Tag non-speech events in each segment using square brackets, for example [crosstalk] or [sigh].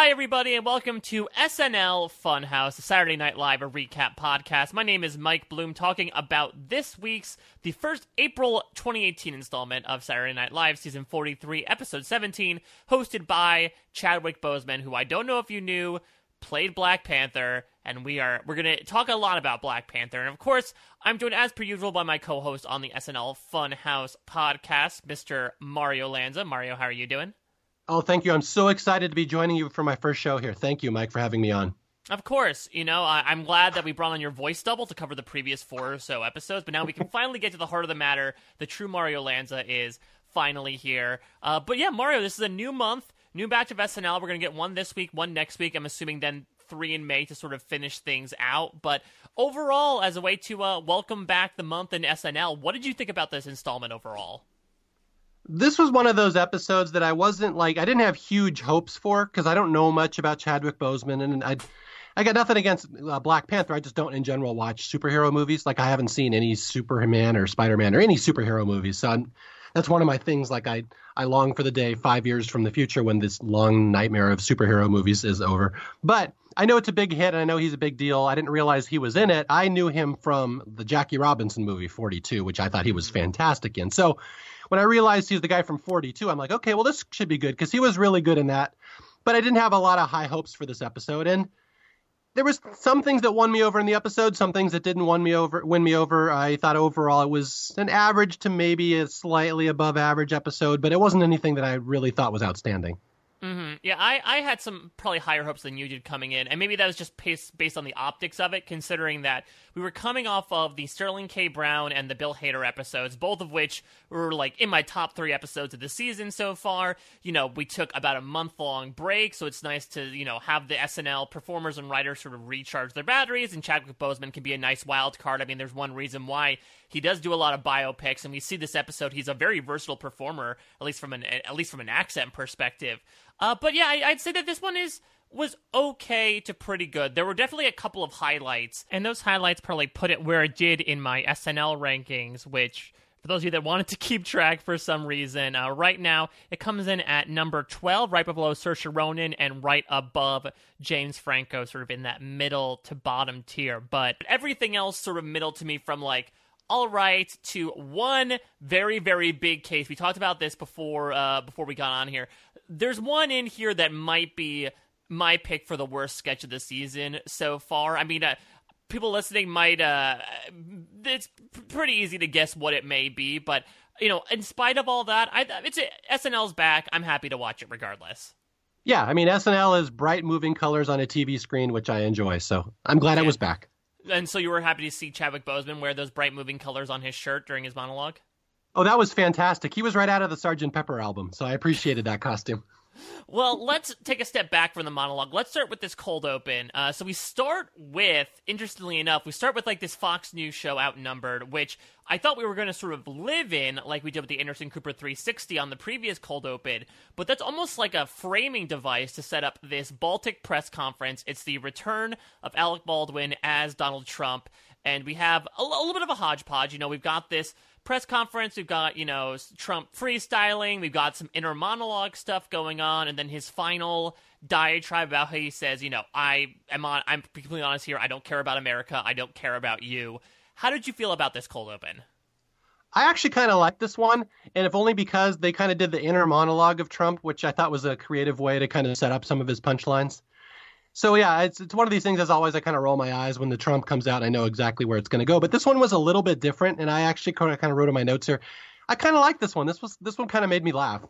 Hi, everybody, and welcome to SNL Funhouse, the Saturday Night Live a recap podcast. My name is Mike Bloom, talking about this week's, the first April 2018 installment of Saturday Night Live, season 43, episode 17, hosted by Chadwick Boseman, who I don't know if you knew played Black Panther, and we are we're gonna talk a lot about Black Panther. And of course, I'm joined as per usual by my co-host on the SNL Funhouse podcast, Mr. Mario Lanza. Mario, how are you doing? Oh, thank you. I'm so excited to be joining you for my first show here. Thank you, Mike, for having me on. Of course, you know, I- am glad that we brought on your voice double to cover the previous four or so episodes, but now we can [laughs] finally get to the heart of the matter. The true Mario Lanza is finally here. Uh, but yeah, Mario, this is a new month, new batch of SNL. We're going to get one this week, one next week. I'm assuming then three in May to sort of finish things out. But overall, as a way to uh, welcome back the month in SNL, what did you think about this installment overall? This was one of those episodes that I wasn't like I didn't have huge hopes for because I don't know much about Chadwick Boseman and I I got nothing against uh, Black Panther. I just don't in general watch superhero movies. Like I haven't seen any Superman or Spider Man or any superhero movies. So I'm, that's one of my things. Like I I long for the day five years from the future when this long nightmare of superhero movies is over. But I know it's a big hit and I know he's a big deal. I didn't realize he was in it. I knew him from the Jackie Robinson movie 42, which I thought he was fantastic in. So when I realized he's the guy from 42, I'm like, okay, well, this should be good because he was really good in that. But I didn't have a lot of high hopes for this episode. And there was some things that won me over in the episode, some things that didn't win me over. Win me over. I thought overall it was an average to maybe a slightly above average episode, but it wasn't anything that I really thought was outstanding. Yeah, I, I had some probably higher hopes than you did coming in, and maybe that was just based, based on the optics of it, considering that we were coming off of the Sterling K. Brown and the Bill Hader episodes, both of which were like in my top three episodes of the season so far. You know, we took about a month long break, so it's nice to, you know, have the SNL performers and writers sort of recharge their batteries, and Chadwick Boseman can be a nice wild card. I mean, there's one reason why he does do a lot of biopics, and we see this episode. He's a very versatile performer, at least from an at least from an accent perspective. Uh, but yeah, I, I'd say that this one is was okay to pretty good. There were definitely a couple of highlights, and those highlights probably put it where it did in my SNL rankings, which. For those of you that wanted to [laughs] keep track for some reason, uh, right now it comes in at number 12, right below Saoirse Ronan, and right above James Franco, sort of in that middle to bottom tier. But everything else sort of middle to me from like all right to one very very big case. We talked about this before uh, before we got on here. There's one in here that might be my pick for the worst sketch of the season so far. I mean, uh, people listening might uh, it's pretty easy to guess what it may be, but you know, in spite of all that, I it's SNL's back. I'm happy to watch it regardless. Yeah, I mean SNL is bright moving colors on a TV screen, which I enjoy. So I'm glad yeah. I was back. And so you were happy to see Chadwick Boseman wear those bright moving colors on his shirt during his monologue? Oh, that was fantastic. He was right out of the Sergeant Pepper album, so I appreciated that costume. Well, let's take a step back from the monologue. Let's start with this cold open. Uh, so we start with, interestingly enough, we start with like this Fox News show Outnumbered, which I thought we were going to sort of live in, like we did with the Anderson Cooper 360 on the previous cold open. But that's almost like a framing device to set up this Baltic press conference. It's the return of Alec Baldwin as Donald Trump, and we have a, a little bit of a hodgepodge. You know, we've got this press conference. We've got, you know, Trump freestyling. We've got some inner monologue stuff going on. And then his final diatribe about how he says, you know, I am on, I'm completely honest here. I don't care about America. I don't care about you. How did you feel about this cold open? I actually kind of like this one, and if only because they kind of did the inner monologue of Trump, which I thought was a creative way to kind of set up some of his punchlines. So yeah, it's it's one of these things. As always, I kind of roll my eyes when the Trump comes out. I know exactly where it's going to go. But this one was a little bit different, and I actually kind of kind of wrote in my notes here. I kind of like this one. This was this one kind of made me laugh.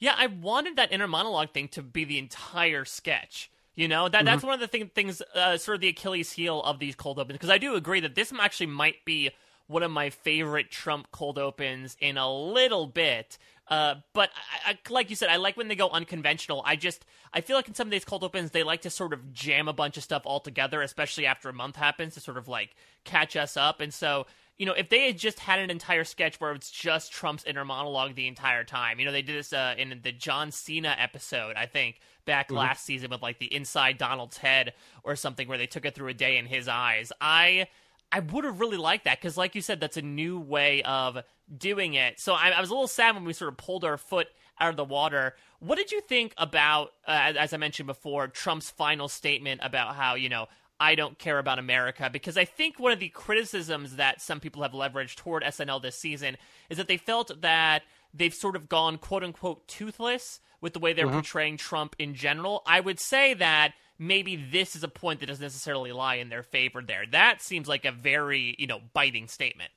Yeah, I wanted that inner monologue thing to be the entire sketch. You know that that's mm-hmm. one of the thing, things, uh, sort of the Achilles heel of these cold opens. Because I do agree that this actually might be one of my favorite Trump cold opens in a little bit. Uh, but I, I, like you said, I like when they go unconventional. I just I feel like in some of these cold opens they like to sort of jam a bunch of stuff all together, especially after a month happens to sort of like catch us up. And so you know, if they had just had an entire sketch where it's just Trump's inner monologue the entire time, you know, they did this uh, in the John Cena episode, I think, back mm-hmm. last season with like the inside Donald's head or something where they took it through a day in his eyes. I I would have really liked that because, like you said, that's a new way of doing it. So I, I, was a little sad when we sort of pulled our foot out of the water. What did you think about, uh, as I mentioned before, Trump's final statement about how, you know, I don't care about America? Because I think one of the criticisms that some people have leveraged toward SNL this season is that they felt that they've sort of gone quote unquote toothless with the way they're mm-hmm. portraying Trump in general. I would say that maybe this is a point that doesn't necessarily lie in their favor there. That seems like a very, you know, biting statement.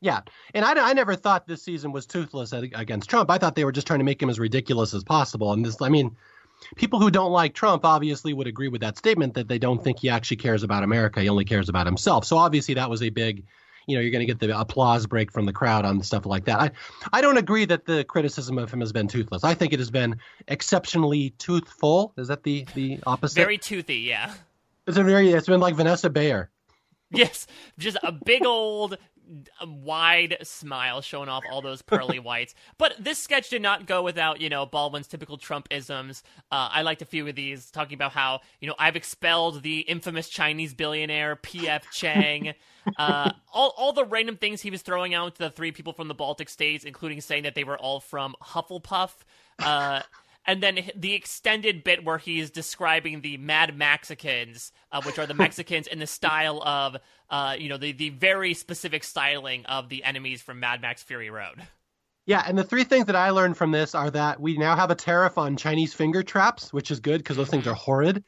Yeah, and I, I never thought this season was toothless against Trump. I thought they were just trying to make him as ridiculous as possible. And this, I mean, people who don't like Trump obviously would agree with that statement that they don't think he actually cares about America. He only cares about himself. So obviously that was a big, you know, you're going to get the applause break from the crowd on stuff like that. I, I don't agree that the criticism of him has been toothless. I think it has been exceptionally toothful. Is that the the opposite? Very toothy, yeah. It's a very. It's been like Vanessa Bayer. Yes, just a big old a wide smile showing off all those pearly [laughs] whites. But this sketch did not go without, you know, Baldwin's typical Trump isms. Uh, I liked a few of these, talking about how, you know, I've expelled the infamous Chinese billionaire P.F. [laughs] Chang. uh, all, all the random things he was throwing out to the three people from the Baltic states, including saying that they were all from Hufflepuff. Uh, and then the extended bit where he's describing the Mad Mexicans, uh, which are the Mexicans in the style of, uh, you know, the the very specific styling of the enemies from Mad Max Fury Road. Yeah, and the three things that I learned from this are that we now have a tariff on Chinese finger traps, which is good because those things are horrid.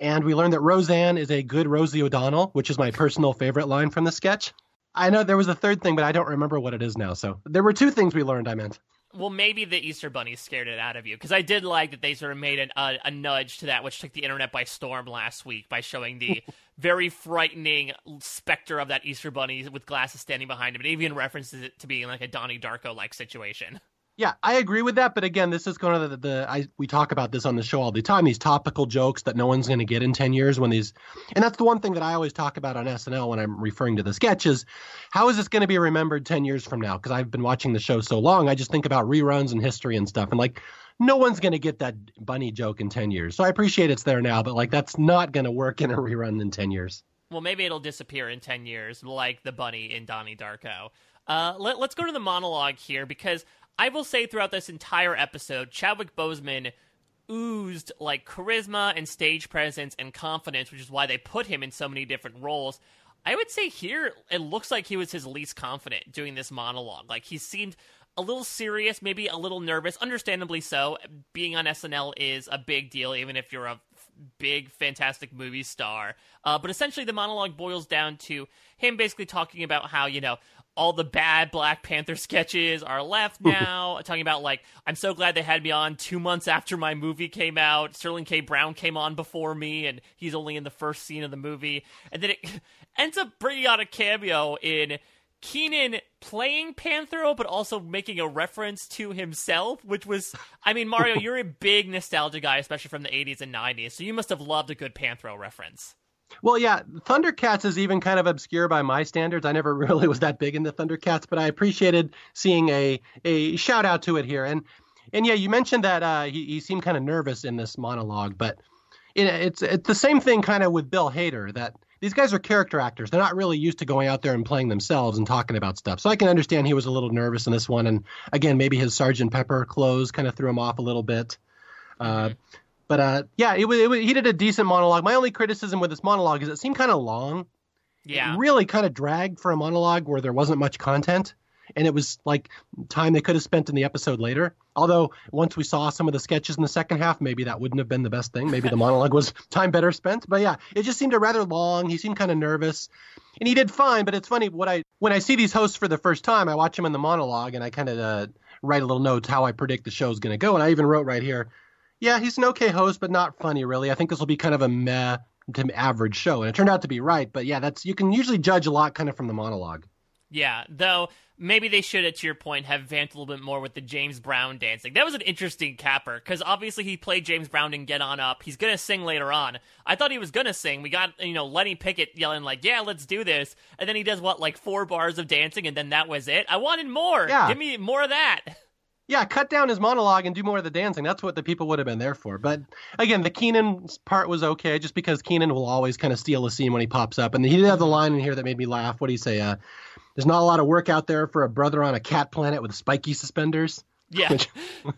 And we learned that Roseanne is a good Rosie O'Donnell, which is my personal favorite line from the sketch. I know there was a third thing, but I don't remember what it is now. So there were two things we learned, I meant well, maybe the Easter Bunny scared it out of you because I did like that they sort of made an, a, a nudge to that, which took the internet by storm last week by showing the [laughs] very frightening specter of that Easter Bunny with glasses standing behind him. It even references it to being like a Donnie Darko like situation. Yeah, I agree with that. But again, this is kind of the, the I we talk about this on the show all the time. These topical jokes that no one's going to get in ten years when these, and that's the one thing that I always talk about on SNL when I'm referring to the sketches. How is this going to be remembered ten years from now? Because I've been watching the show so long, I just think about reruns and history and stuff, and like no one's going to get that bunny joke in 10 years. So I appreciate it's there now, but like that's not going to work in a rerun in 10 years. Well, maybe it'll disappear in 10 years, like the bunny in Donnie Darko. Uh, let, us go to the monologue here because I will say throughout this entire episode, Chadwick Boseman oozed like charisma and stage presence and confidence, which is why they put him in so many different roles. I would say here it looks like he was his least confident doing this monologue. Like he seemed a little serious, maybe a little nervous, understandably so. Being on SNL is a big deal, even if you're a big, fantastic movie star. Uh, but essentially, the monologue boils down to him basically talking about how, you know, all the bad Black Panther sketches are left now. talking about like, I'm so glad they had me on two months after my movie came out. Sterling K. Brown came on before me, and he's only in the first scene of the movie. And then it [laughs] ends up bringing out a cameo in Kenan playing Panthro, but also making a reference to himself, which was, I mean, Mario, [laughs] you're a big nostalgia guy, especially from the 80s and 90s, so you must have loved a good Panthro reference. Well, yeah, Thundercats is even kind of obscure by my standards. I never [laughs] really was that big into Thundercats, but I appreciated seeing a a shout out to it here. And and yeah, you mentioned that uh, he he seemed kind of nervous in this monologue, but it, it's it's the same thing kind of with Bill Hader that these guys are character actors. They're not really used to going out there and playing themselves and talking about stuff. So I can understand he was a little nervous in this one. And again, maybe his Sergeant Pepper clothes kind of threw him off a little bit. Uh, mm-hmm. But uh, yeah, it, it, he did a decent monologue. My only criticism with this monologue is it seemed kind of long. Yeah. It really kind of dragged for a monologue where there wasn't much content. And it was like time they could have spent in the episode later. Although once we saw some of the sketches in the second half, maybe that wouldn't have been the best thing. Maybe the monologue was time better spent. But yeah, it just seemed a rather long. He seemed kind of nervous, and he did fine. But it's funny what I when I see these hosts for the first time, I watch them in the monologue, and I kind of uh, write a little notes how I predict the show's going to go. And I even wrote right here yeah, he's an okay host, but not funny really. I think this will be kind of a meh to average show, and it turned out to be right. But yeah, that's you can usually judge a lot kind of from the monologue. Yeah, though maybe they should, to your point, have vamped a little bit more with the James Brown dancing. That was an interesting capper because obviously he played James Brown in Get On Up. He's gonna sing later on. I thought he was gonna sing. We got you know Lenny Pickett yelling like, "Yeah, let's do this," and then he does what like four bars of dancing, and then that was it. I wanted more. Yeah. Give me more of that. [laughs] Yeah, cut down his monologue and do more of the dancing. That's what the people would have been there for. But again, the Kenan part was okay, just because Kenan will always kind of steal a scene when he pops up. And he did have the line in here that made me laugh. What do you say? Uh, There's not a lot of work out there for a brother on a cat planet with spiky suspenders. Yeah, [laughs] Which,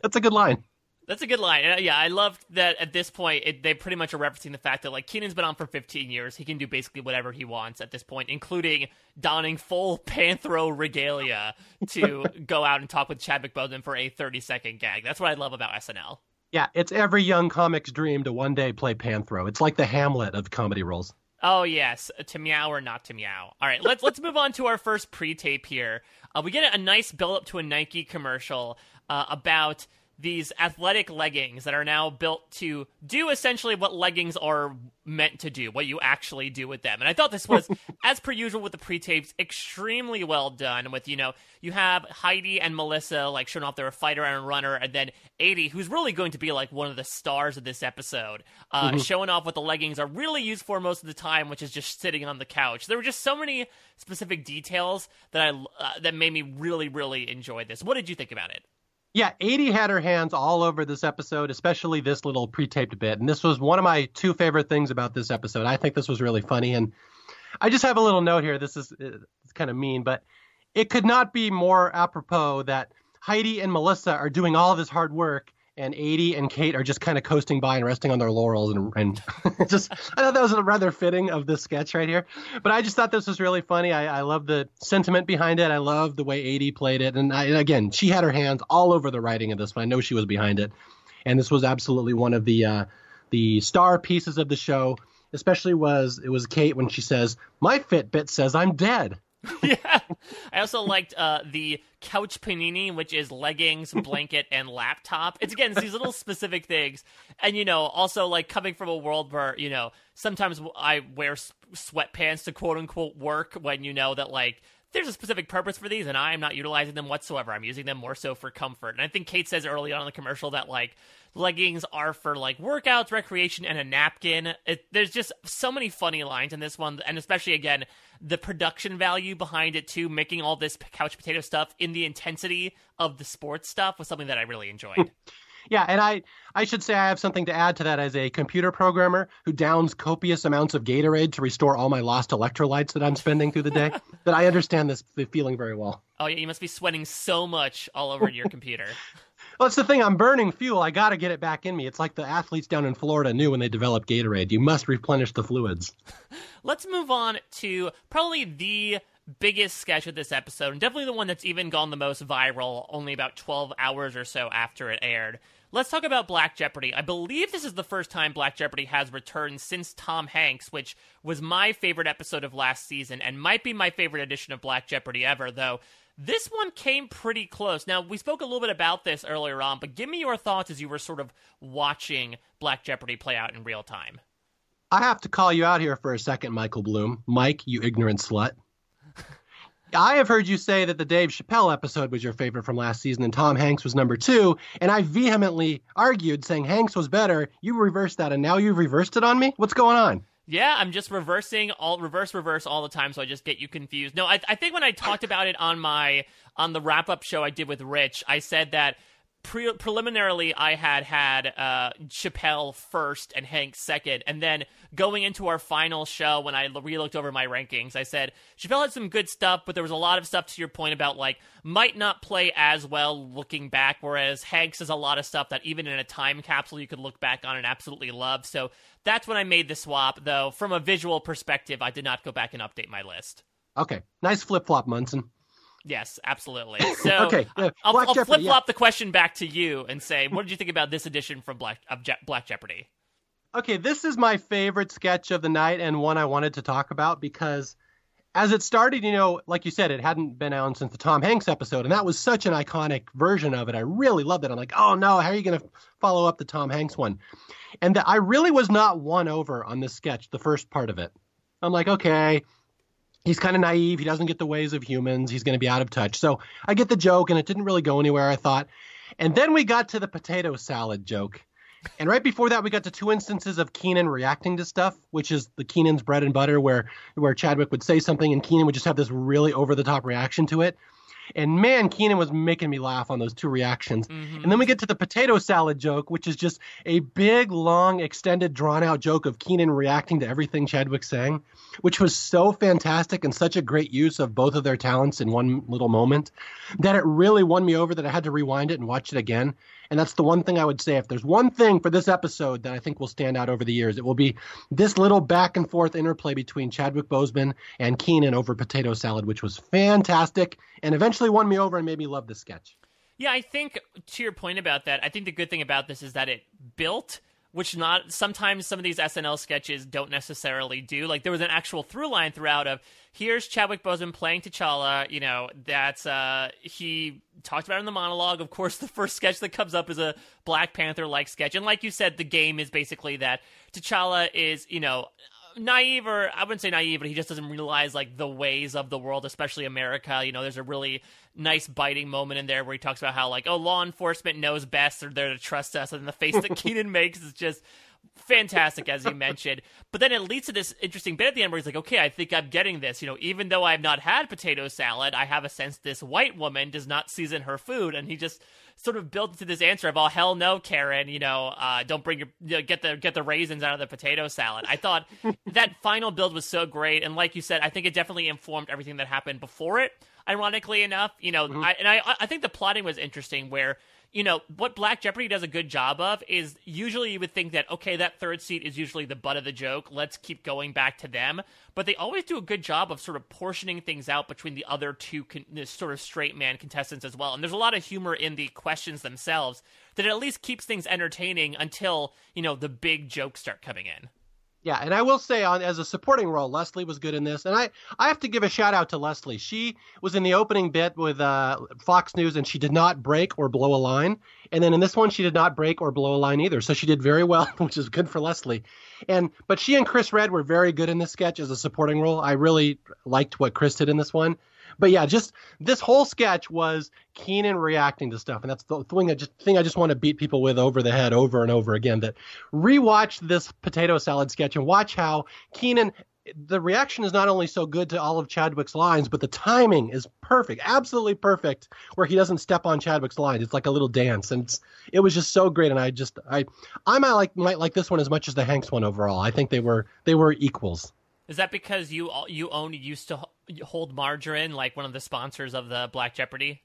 that's a good line. That's a good line. Uh, yeah, I love that at this point it, they pretty much are referencing the fact that like Kenan's been on for 15 years. He can do basically whatever he wants at this point, including donning full [laughs] Panthro regalia to [laughs] go out and talk with Chadwick Boseman for a 30 second gag. That's what I love about SNL. Yeah, it's every young comic's dream to one day play Panthro. It's like the Hamlet of comedy roles. Oh yes, to meow or not to meow. All right, let's let's move on to our first pre-tape here. Uh, we get a nice build up to a Nike commercial uh, about these athletic leggings that are now built to do essentially what leggings are meant to do, what you actually do with them. And I thought this was, [laughs] as per usual with the pre-tapes, extremely well done. With you know, you have Heidi and Melissa like showing off they're a fighter and a runner, and then Aidy, who's really going to be like one of the stars of this episode, uh, Mhm. showing off what the leggings are really used for most of the time, which is just sitting on the couch. There were just so many specific details that I uh, that made me really, really enjoy this. What did you think about it? Yeah, Aidy had her hands all over this episode, especially this little pre-taped bit. And this was one of my two favorite things about this episode. I think this was really funny. And I just have a little note here. This is uh, it's kind of mean, but it could not be more apropos that Heidi and Melissa are doing all this hard work and Aidy and Kate are just kind of coasting by and resting on their laurels and, and [laughs] just I thought that was rather fitting of this sketch right here. But I just thought this was really funny. I, I love the sentiment behind it. I love the way Aidy played it. And I, again, she had her hands all over the writing of this one. I know she was behind it. And this was absolutely one of the uh, the star pieces of the show. Especially was it was Kate when she says, "My Fitbit says I'm dead." [laughs] yeah. I also liked uh, the couch panini, which is leggings, blanket, and laptop. It's again it's these little specific things, and you know, also like coming from a world where you know sometimes I wear sweatpants to quote unquote work when you know that like there's a specific purpose for these, and I am not utilizing them whatsoever. I'm using them more so for comfort. And I think Kate says early on in the commercial that like leggings are for like workouts, recreation, and a napkin. It, there's just so many funny lines in this one, and especially again the production value behind it too, making all this couch potato stuff in the intensity of the sports stuff was something that I really enjoyed. [laughs] Yeah, and I I should say I have something to add to that as a computer programmer who downs copious amounts of Gatorade to restore all my lost electrolytes that I'm spending through the day. [laughs] that I understand this feeling very well. oh yeah, you must be sweating so much all over your computer. [laughs] Well, that's the thing. I'm burning fuel. I got to get it back in me. It's like the athletes down in Florida knew when they developed Gatorade. You must replenish the fluids. [laughs] Let's move on to probably the biggest sketch of this episode, and definitely the one that's even gone the most viral, only about 12 hours or so after it aired. Let's talk about Black Jeopardy. I believe this is the first time Black Jeopardy has returned since Tom Hanks, which was my favorite episode of last season and might be my favorite edition of Black Jeopardy ever, though. This one came pretty close. Now, we spoke a little bit about this earlier on, but give me your thoughts as you were sort of watching Black Jeopardy play out in real time. I have to call you out here for a second, Michael Bloom. Mike, you ignorant slut. I have heard you say that the Dave Chappelle episode was your favorite from last season and Tom Hanks was number two, and I vehemently argued saying Hanks was better. You reversed that, and now you've reversed it on me? What's going on? Yeah, I'm just reversing all reverse reverse all the time, so I just get you confused. No, I, I think when I talked about it on my on the wrap up show I did with Rich, I said that pre- preliminarily I had had uh, Chappelle first and Hank second, and then going into our final show when I re-looked over my rankings, I said Chappelle had some good stuff, but there was a lot of stuff to your point about like might not play as well looking back, whereas Hanks has a lot of stuff that even in a time capsule you could look back on and absolutely love. So that's when I made the swap, though. From a visual perspective, I did not go back and update my list. Okay, nice flip flop, Munson. Yes, absolutely. [laughs] So Okay, yeah, I'll, I'll flip flop yeah. the question back to you and say, what did you think about this edition from Black of Je- Black Jeopardy? Okay, this is my favorite sketch of the night and one I wanted to talk about because as it started, you know, like you said, it hadn't been out since the Tom Hanks episode, and that was such an iconic version of it. I really loved it. I'm like, oh no, how are you going to follow up the Tom Hanks one? And that I really was not won over on this sketch, the first part of it. I'm like, okay, he's kind of naive. He doesn't get the ways of humans. He's going to be out of touch. So I get the joke, and it didn't really go anywhere, I thought. And then we got to the potato salad joke. And right before that, we got to two instances of Kenan reacting to stuff, which is the Kenan's bread and butter, where where Chadwick would say something and Kenan would just have this really over the top reaction to it. And man, Kenan was making me laugh on those two reactions. Mm-hmm. And then we get to the potato salad joke, which is just a big, long, extended, drawn out joke of Kenan reacting to everything Chadwick's saying, which was so fantastic and such a great use of both of their talents in one little moment that it really won me over that I had to rewind it and watch it again. And that's the one thing I would say. If there's one thing for this episode that I think will stand out over the years, it will be this little back and forth interplay between Chadwick Boseman and Kenan over potato salad, which was fantastic and eventually won me over and made me love the sketch. Yeah, I think to your point about that, I think the good thing about this is that it built which not sometimes some of these SNL sketches don't necessarily do. Like there was an actual through line throughout of here's Chadwick Boseman playing T'Challa. You know that's uh, he talked about in the monologue. Of course, [laughs] the first sketch that comes up is a Black Panther like sketch, and like you said, the game is basically that T'Challa is you know naive or I wouldn't say naive, but he just doesn't realize like the ways of the world, especially America. You know, there's a really nice biting moment in there where he talks about how like, oh, law enforcement knows best, they're there to trust us, and the face that [laughs] kenan makes is just fantastic as you mentioned. But then it leads to this interesting bit at the end where he's like okay i think i'm getting this. You know even though i've not had potato salad i have a sense this white woman does not season her food. And he just sort of built into this answer of oh hell no karen you know uh, don't bring your you know, get the get the raisins out of the potato salad. I thought [laughs] that final build was so great. And like you said i think it definitely informed everything that happened before it ironically enough you know mm-hmm. I, and i i think the plotting was interesting where you know, what Black Jeopardy does a good job of is usually you would think that, okay, that third seat is usually the butt of the joke. Let's keep going back to them. But they always do a good job of sort of portioning things out between the other two con- sort of straight man contestants as well. And there's a lot of humor in the questions themselves that at least keeps things entertaining until, you know, the big jokes start coming in. Yeah, and I will say on as a supporting role, Leslie was good in this, and I I have to give a shout out to Leslie. She was in the opening bit with uh, Fox News, and she did not break or blow a line. And then in this one, she did not break or blow a line either, so she did very well, [laughs] which is good for Leslie. And but she and Chris Redd were very good in this sketch as a supporting role. I really liked what Chris did in this one. But yeah, just this whole sketch was Kenan reacting to stuff, and that's the thing I just thing I just want to beat people with over the head over and over again. That rewatch this potato salad sketch and watch how Kenan the reaction is not only so good to all of Chadwick's lines, but the timing is perfect, absolutely perfect, where he doesn't step on Chadwick's line. It's like a little dance, and it was just so great. And I just I I might like might like this one as much as the Hanks one overall. I think they were they were equals. Is that because you uh, you only used to hold margarine, like one of the sponsors of the Black Jeopardy?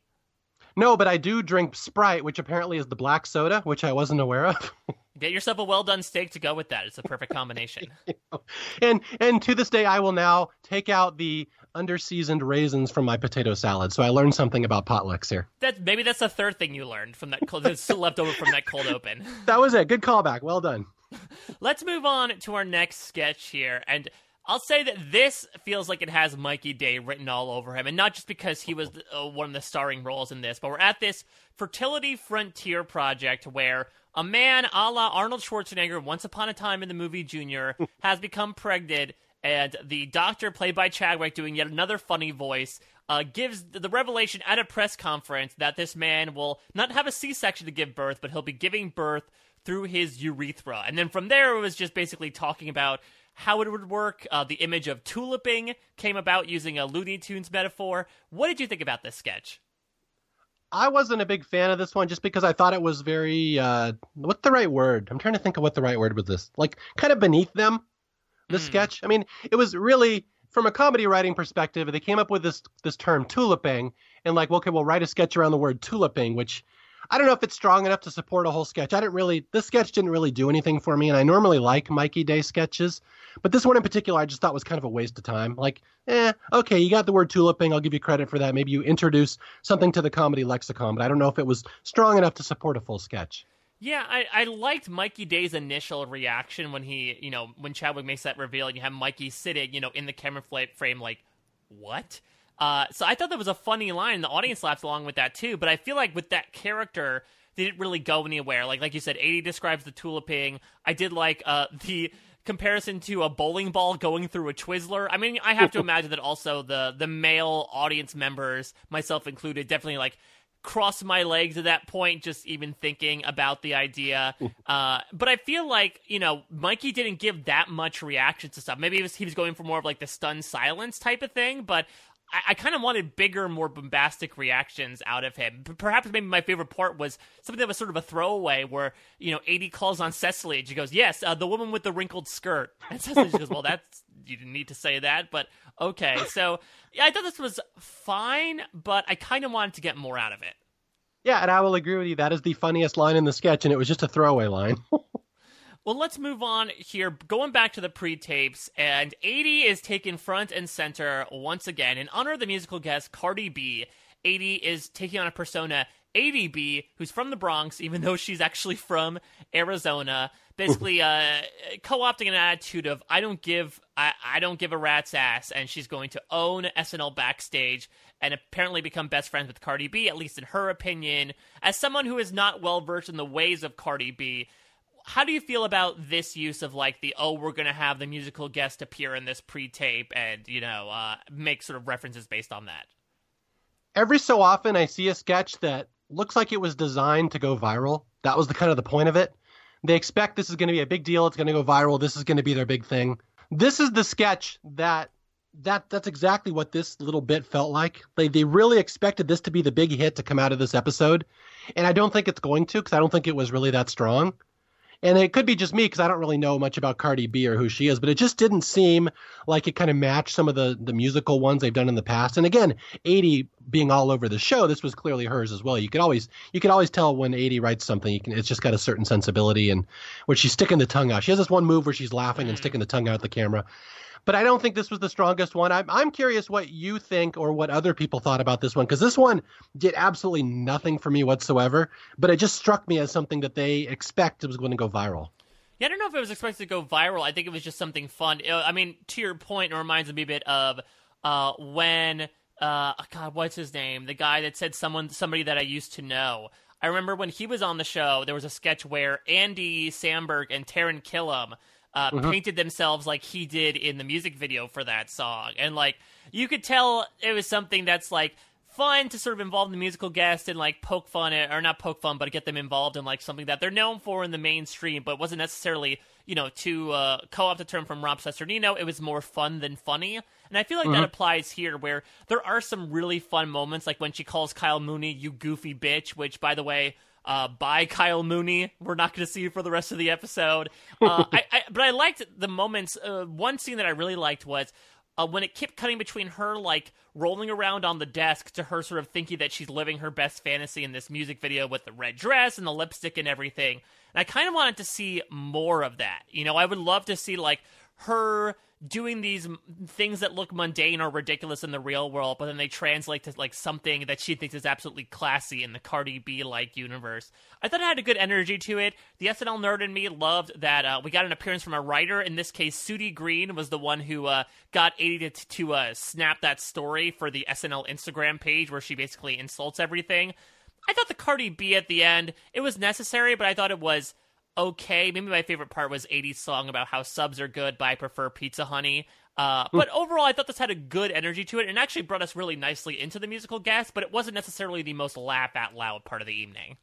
No, but I do drink Sprite, which apparently is the black soda, which I wasn't aware of. [laughs] Get yourself a well done steak to go with that. It's a perfect combination. [laughs] and and to this day, I will now take out the underseasoned raisins from my potato salad. So I learned something about potlucks here. That maybe that's the third thing you learned from that cold, [laughs] that's left over from that cold open. That was it. Good callback. Well done. Let's move on to our next sketch here, and I'll say that this feels like it has Mikey Day written all over him, and not just because he was uh, one of the starring roles in this, but we're at this fertility frontier project where a man a la Arnold Schwarzenegger, once upon a time in the movie Junior, [laughs] has become pregnant, and the doctor, played by Chadwick, doing yet another funny voice, uh, gives the revelation at a press conference that this man will not have a C section to give birth, but he'll be giving birth through his urethra. And then from there, it was just basically talking about how it would work. Uh, the image of tuliping came about using a Looney Tunes metaphor. What did you think about this sketch? I wasn't a big fan of this one just because I thought it was very uh, what's the right word? I'm trying to think of what the right word was this. Like kind of beneath them. The mm. sketch. I mean, it was really from a comedy writing perspective, they came up with this this term tuliping and like, okay, we'll write a sketch around the word tuliping, which I don't know if it's strong enough to support a whole sketch. I didn't really, this sketch didn't really do anything for me, and I normally like Mikey Day sketches, but this one in particular, I just thought was kind of a waste of time. Like, eh, okay, you got the word tuliping, I'll give you credit for that. Maybe you introduce something to the comedy lexicon, but I don't know if it was strong enough to support a full sketch. Yeah, I, I liked Mikey Day's initial reaction when he, you know, when Chadwick makes that reveal and you have Mikey sitting, you know, in the camera frame, like, what? Uh, so I thought that was a funny line. The audience laughs along with that too. But I feel like with that character, they didn't really go anywhere. Like like you said, Aidy describes the tuliping. I did like uh, [laughs] the comparison to a bowling ball going through a Twizzler. I mean, I have to [laughs] imagine that also the the male audience members, myself included, definitely like cross my legs at that point, just even thinking about the idea. Uh, but I feel like you know Mikey didn't give that much reaction to stuff. Maybe he was he was going for more of like the stunned silence type of thing. But I, I kind of wanted bigger, more bombastic reactions out of him. Perhaps maybe my favorite part was something that was sort of a throwaway where, you know, Aidy calls on Cecily and she goes, Yes, uh, the woman with the wrinkled skirt. [laughs] And Cecily goes, Well, that's, you didn't need to say that, but okay. So, yeah, I thought this was fine, but I kind of wanted to get more out of it. Yeah, and I will agree with you. That is the funniest line in the sketch, and it was just a throwaway line. [laughs] Well, let's move on here. Going back to the pre tapes, and Aidy is taken front and center once again. In honor of the musical guest Cardi B, Aidy is taking on a persona Aidy B, who's from the Bronx, even though she's actually from Arizona. Basically, [laughs] uh, co-opting an attitude of "I don't give, I, I don't give a rat's ass," and she's going to own SNL backstage and apparently become best friends with Cardi B, at least in her opinion. As someone who is not well versed in the ways of Cardi B, how do you feel about this use of like the oh we're gonna have the musical guest appear in this pre-tape and you know uh, make sort of references based on that every so often i see a sketch that looks like it was designed to go viral. That was the kind of the point of it. They expect this is going to be a big deal. It's going to go viral. This is going to be their big thing. This is the sketch that that that's exactly what this little bit felt like. They, they really expected this to be the big hit to come out of this episode and i don't think it's going to because i don't think it was really that strong and it could be just me because I don't really know much about Cardi B or who she is, but it just didn't seem like it kind of matched some of the the musical ones they've done in the past. And again, Aidy being all over the show, this was clearly hers as well. You could always you could always tell when Aidy writes something. Can it's just got a certain sensibility and where she's sticking the tongue out. She has this one move where she's laughing and sticking the tongue out at the camera but I don't think this was the strongest one. I'm, I'm curious what you think or what other people thought about this one because this one did absolutely nothing for me whatsoever, but it just struck me as something that they expect was going to go viral. Yeah, I don't know if it was expected to go viral. I think it was just something fun. I mean, to your point, it reminds me a bit of uh, when uh, oh God, what's his name? The guy that said someone, somebody that I used to know. I remember when he was on the show, there was a sketch where Andy Samberg and Taran Killam uh, mm-hmm. painted themselves like he did in the music video for that song. And like you could tell it was something that's like fun to sort of involve the musical guest and like poke fun at, or not poke fun, but get them involved in like something that they're known for in the mainstream, but wasn't necessarily, you know, to uh, co-opt the term from Rob Cesternino, it was more fun than funny. And I feel like mm-hmm. that applies here where there are some really fun moments, like when she calls Kyle Mooney, you goofy bitch, which by the way, uh, by Kyle Mooney. We're not going to see you for the rest of the episode. Uh, [laughs] I, I, but I liked the moments. Uh, one scene that I really liked was uh, when it kept cutting between her like rolling around on the desk to her sort of thinking that she's living her best fantasy in this music video with the red dress and the lipstick and everything. And I kind of wanted to see more of that. You know, I would love to see like her doing these things that look mundane or ridiculous in the real world, but then they translate to like something that she thinks is absolutely classy in the Cardi B like universe. I thought it had a good energy to it. The SNL nerd in me loved that uh, we got an appearance from a writer. In this case, Sudi Green was the one who uh, got Aidy to, to uh, snap that story for the SNL Instagram page where she basically insults everything. I thought the Cardi B at the end, it was necessary, but I thought it was okay. Maybe my favorite part was Aidy's song about how subs are good, but I prefer Pizza Honey. Uh, but overall, I thought this had a good energy to it and actually brought us really nicely into the musical guest, but it wasn't necessarily the most laugh out loud part of the evening.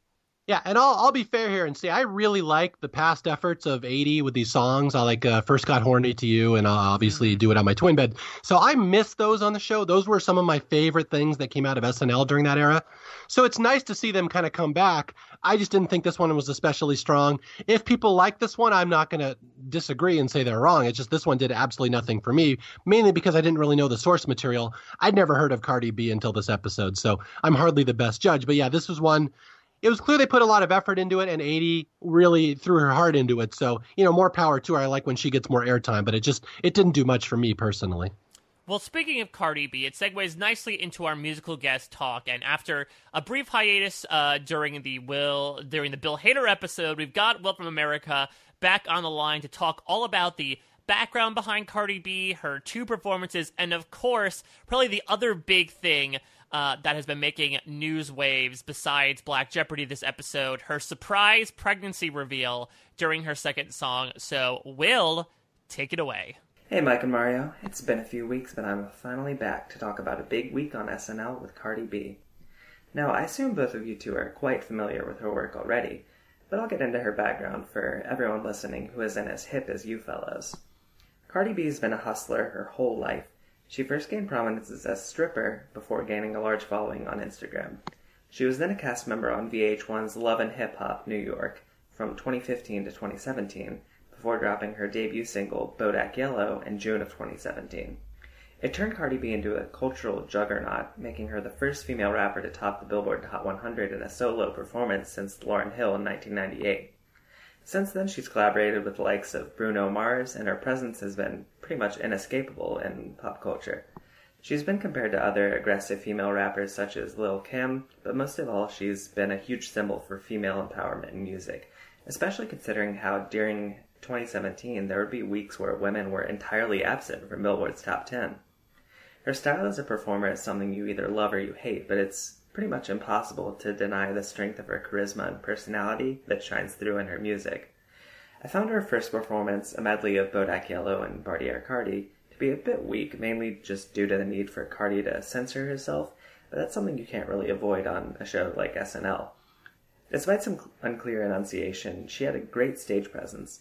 Yeah, and I'll I'll be fair here and say I really like the past efforts of Aidy with these songs. I like uh, First Got Horny to You and I'll obviously mm-hmm. do it on my twin bed. So I missed those on the show. Those were some of my favorite things that came out of SNL during that era. So it's nice to see them kind of come back. I just didn't think this one was especially strong. If people like this one, I'm not going to disagree and say they're wrong. It's just this one did absolutely nothing for me, mainly because I didn't really know the source material. I'd never heard of Cardi B until this episode, so I'm hardly the best judge. But yeah, this was one it was clear they put a lot of effort into it, and Aidy really threw her heart into it. So, you know, more power to her. I like when she gets more airtime, but it just it didn't do much for me personally. Well, speaking of Cardi B, it segues nicely into our musical guest talk. And after a brief hiatus uh, during the Will during the Bill Hader episode, we've got Will from America back on the line to talk all about the background behind Cardi B, her two performances, and of course, probably the other big thing uh, that has been making news waves besides Black Jeopardy this episode, her surprise pregnancy reveal during her second song. So, Will, take it away. Hey, Mike and Mario. It's been a few weeks, but I'm finally back to talk about a big week on SNL with Cardi B. Now, I assume both of you two are quite familiar with her work already, but I'll get into her background for everyone listening who isn't as hip as you fellows. Cardi B's been a hustler her whole life She first gained prominence as a stripper before gaining a large following on Instagram. She was then a cast member on VH1's Love and Hip Hop New York from 2015 to 2017 before dropping her debut single Bodak Yellow in June of 2017. It turned Cardi B into a cultural juggernaut, making her the first female rapper to top the Billboard Hot 100 in a solo performance since Lauryn Hill in 1998. Since then, she's collaborated with the likes of Bruno Mars, and her presence has been pretty much inescapable in pop culture. She's been compared to other aggressive female rappers such as Lil Kim, but most of all, she's been a huge symbol for female empowerment in music, especially considering how during 2017 there would be weeks where women were entirely absent from Billboard's top 10. Her style as a performer is something you either love or you hate, but it's pretty much impossible to deny the strength of her charisma and personality that shines through in her music. I found her first performance, a medley of Bodak Yellow and Bartier Cardi, to be a bit weak, mainly just due to the need for Cardi to censor herself, but that's something you can't really avoid on a show like SNL. Despite some unclear enunciation, she had a great stage presence,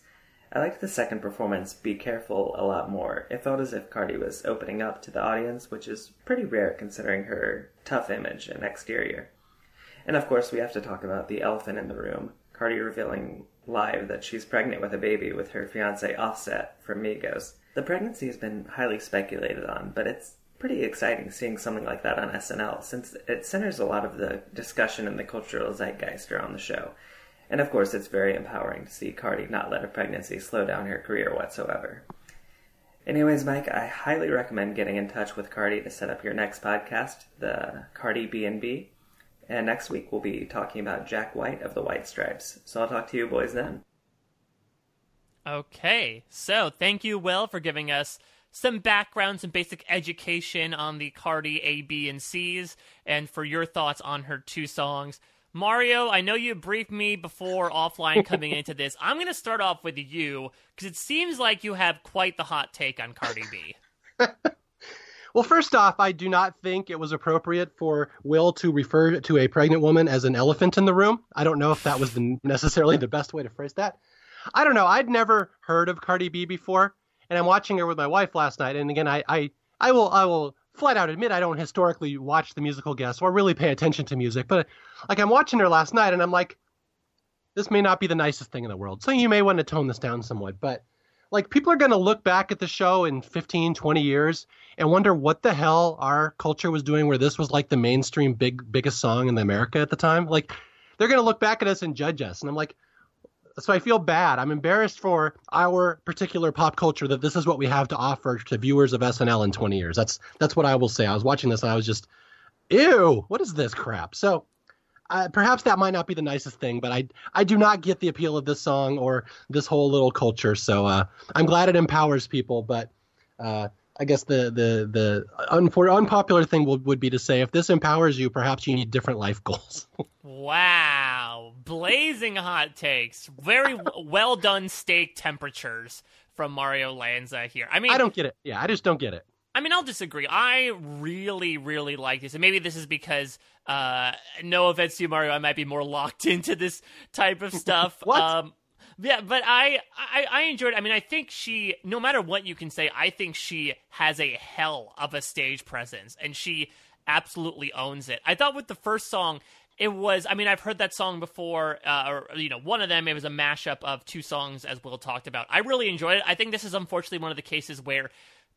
I liked the second performance, Be Careful, a lot more. It felt as if Cardi was opening up to the audience, which is pretty rare considering her tough image and exterior. And of course, we have to talk about the elephant in the room Cardi revealing live that she's pregnant with a baby with her fiance Offset from Migos. The pregnancy has been highly speculated on, but it's pretty exciting seeing something like that on SNL since it centers a lot of the discussion and the cultural zeitgeist around the show. And of course, it's very empowering to see Cardi not let a pregnancy slow down her career whatsoever. Anyways, Mike, I highly recommend getting in touch with Cardi to set up your next podcast, the Cardi B&B. And next week we'll be talking about Jack White of the White Stripes. So I'll talk to you boys then. Okay, so thank you, Will, for giving us some background, some basic education on the Cardi A, B, and C's, and for your thoughts on her two songs. Mario, I know you briefed me before [laughs] offline coming into this. I'm going to start off with you because it seems like you have quite the hot take on Cardi B. [laughs] well, first off, I do not think it was appropriate for Will to refer to a pregnant woman as an elephant in the room. I don't know if that was the, necessarily the best way to phrase that. I don't know. I'd never heard of Cardi B before, and I'm watching her with my wife last night. And again, I, I, I will, I will flat out admit I don't historically watch the musical guests or really pay attention to music, but like I'm watching her last night and I'm like, this may not be the nicest thing in the world. So you may want to tone this down somewhat, but like people are going to look back at the show in 15, 20 years and wonder what the hell our culture was doing where this was like the mainstream big biggest song in America at the time. Like they're going to look back at us and judge us. And I'm like, so I feel bad. I'm embarrassed for our particular pop culture that this is what we have to offer to viewers of SNL in 20 years. That's that's what I will say. I was watching this and I was just, ew, what is this crap? So uh, perhaps that might not be the nicest thing, but I I do not get the appeal of this song or this whole little culture. So uh, I'm glad it empowers people, but uh, I guess the the the unfor- unpopular thing would, would be to say if this empowers you, perhaps you need different life goals. [laughs] wow, blazing hot takes. Very well done steak temperatures from Mario Lanza here. I mean, I don't get it. Yeah, I just don't get it. I mean, I'll disagree. I really, really like this, and maybe this is because, uh, no offense to you, Mario, I might be more locked [laughs] into this type of stuff. [laughs] what? Um, yeah, but I, I I enjoyed. I mean, I think she, no matter what you can say, I think she has a hell of a stage presence, and she absolutely owns it. I thought with the first song, it was. I mean, I've heard that song before, uh, or you know, one of them. It was a mashup of two songs, as Will talked about. I really enjoyed it. I think this is unfortunately one of the cases where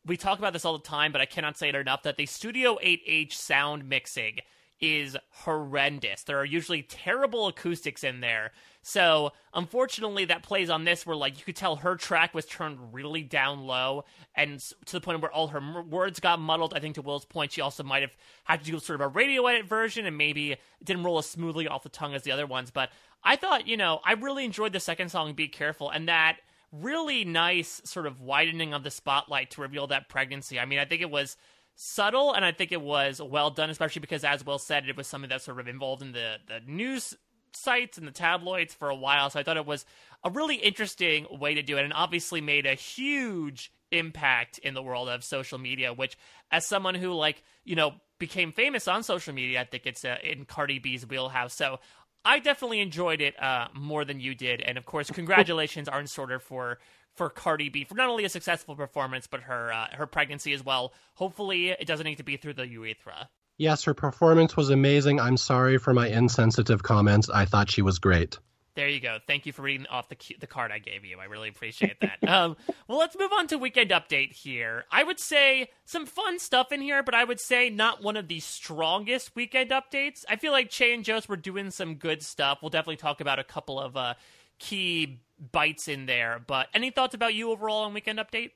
we talk about this all the time, but I cannot say it enough that the Studio 8H sound mixing is horrendous. There are usually terrible acoustics in there. So, unfortunately, that plays on this where, like, you could tell her track was turned really down low and to the point where all her words got muddled. I think to Will's point, she also might have had to do sort of a radio edit version and maybe didn't roll as smoothly off the tongue as the other ones. But I thought, you know, I really enjoyed the second song, Be Careful, and that really nice sort of widening of the spotlight to reveal that pregnancy. I mean, I think it was subtle and I think it was well done, especially because, as Will said, it was something that sort of involved in the, the news sites and the tabloids for a while. So I thought it was a really interesting way to do it and obviously made a huge impact in the world of social media, which, as someone who, like, you know, became famous on social media, I think it's uh, in Cardi B's wheelhouse. So I definitely enjoyed it uh, more than you did. And of course, congratulations, Arn Sorter, for for Cardi B for not only a successful performance but her uh, her pregnancy as well. Hopefully, it doesn't need to be through the urethra. Yes, her performance was amazing. I'm sorry for my insensitive comments. I thought she was great. There you go. Thank you for reading off the the card I gave you. I really appreciate that. [laughs] um, well, let's move on to weekend update here. I would say some fun stuff in here, but I would say not one of the strongest weekend updates. I feel like Che and Jost were doing some good stuff. We'll definitely talk about a couple of uh, key bites in there. But any thoughts about you overall on weekend update?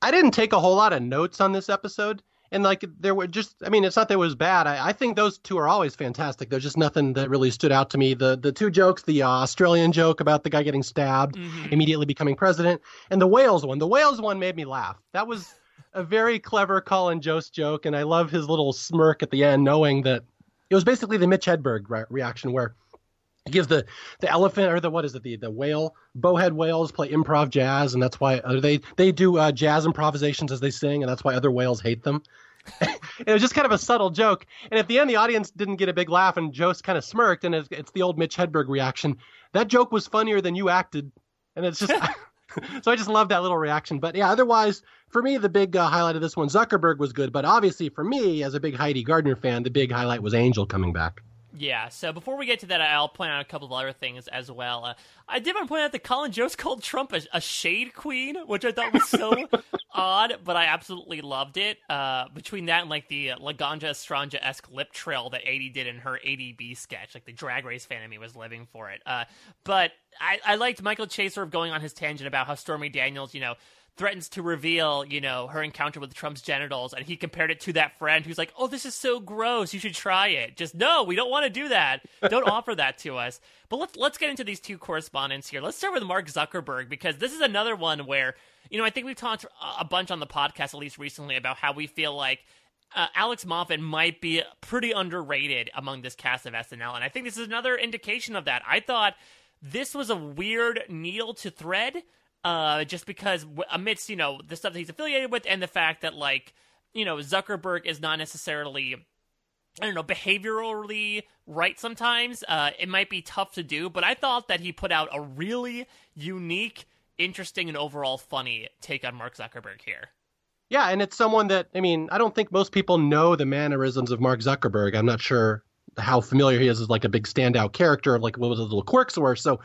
I didn't take a whole lot of notes on this episode and like there were just i mean it's not that it was bad. I, I, think those two are always fantastic. There's just nothing that really stood out to me. The the two jokes the uh, australian joke about the guy getting stabbed mm-hmm. immediately becoming president and the wales one. The wales one made me laugh. That was a very clever colin jost joke and i love his little smirk at the end knowing that it was basically the mitch hedberg re- reaction where gives the the elephant or the what is it? The the whale bowhead whales play improv jazz and that's why they they do uh, jazz improvisations as they sing and that's why other whales hate them. [laughs] It was just kind of a subtle joke. And at the end the audience didn't get a big laugh and jost kind of smirked and it's, it's the old mitch hedberg reaction. That joke was funnier than you acted. And it's just [laughs] [laughs] so i just love that little reaction. But yeah otherwise for me the big uh, highlight of this one zuckerberg was good. But obviously for me as a big heidi gardner fan the big highlight was angel coming back yeah, so before we get to that, I'll point out a couple of other things as well. Uh, I did want to point out that Colin Jost [laughs] called Trump a, a shade queen, which I thought was so [laughs] odd, but I absolutely loved it. Uh, between that and like the uh, Laganja Estranja esque lip trill that Aidy did in her Aidy B sketch, like the drag race fan of me was living for it. Uh, but I, I liked Michael Che's sort of going on his tangent about how Stormy Daniels, you know, threatens to reveal, you know, her encounter with Trump's genitals, and he compared it to that friend who's like, "Oh, this is so gross. You should try it." Just no, we don't want to do that. Don't [laughs] offer that to us. But let's let's get into these two correspondents here. Let's start with Mark Zuckerberg because this is another one where, you know, I think we've talked a bunch on the podcast at least recently about how we feel like uh, Alex Moffat might be pretty underrated among this cast of SNL, and I think this is another indication of that. I thought this was a weird needle to thread uh, just because amidst you know the stuff that he's affiliated with and the fact that like you know Zuckerberg is not necessarily I don't know behaviorally right sometimes. Uh, it might be tough to do, but I thought that he put out a really unique, interesting, and overall funny take on Mark Zuckerberg here. Yeah, and it's someone that I mean I don't think most people know the mannerisms of Mark Zuckerberg. I'm not sure how familiar he is as like a big standout character like what his little quirks were. So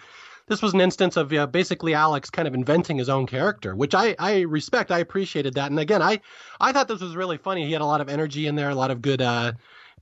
this was an instance of uh, basically Alex kind of inventing his own character, which I, I respect. I appreciated that. And again, I, I thought this was really funny. He had a lot of energy in there, a lot of good uh,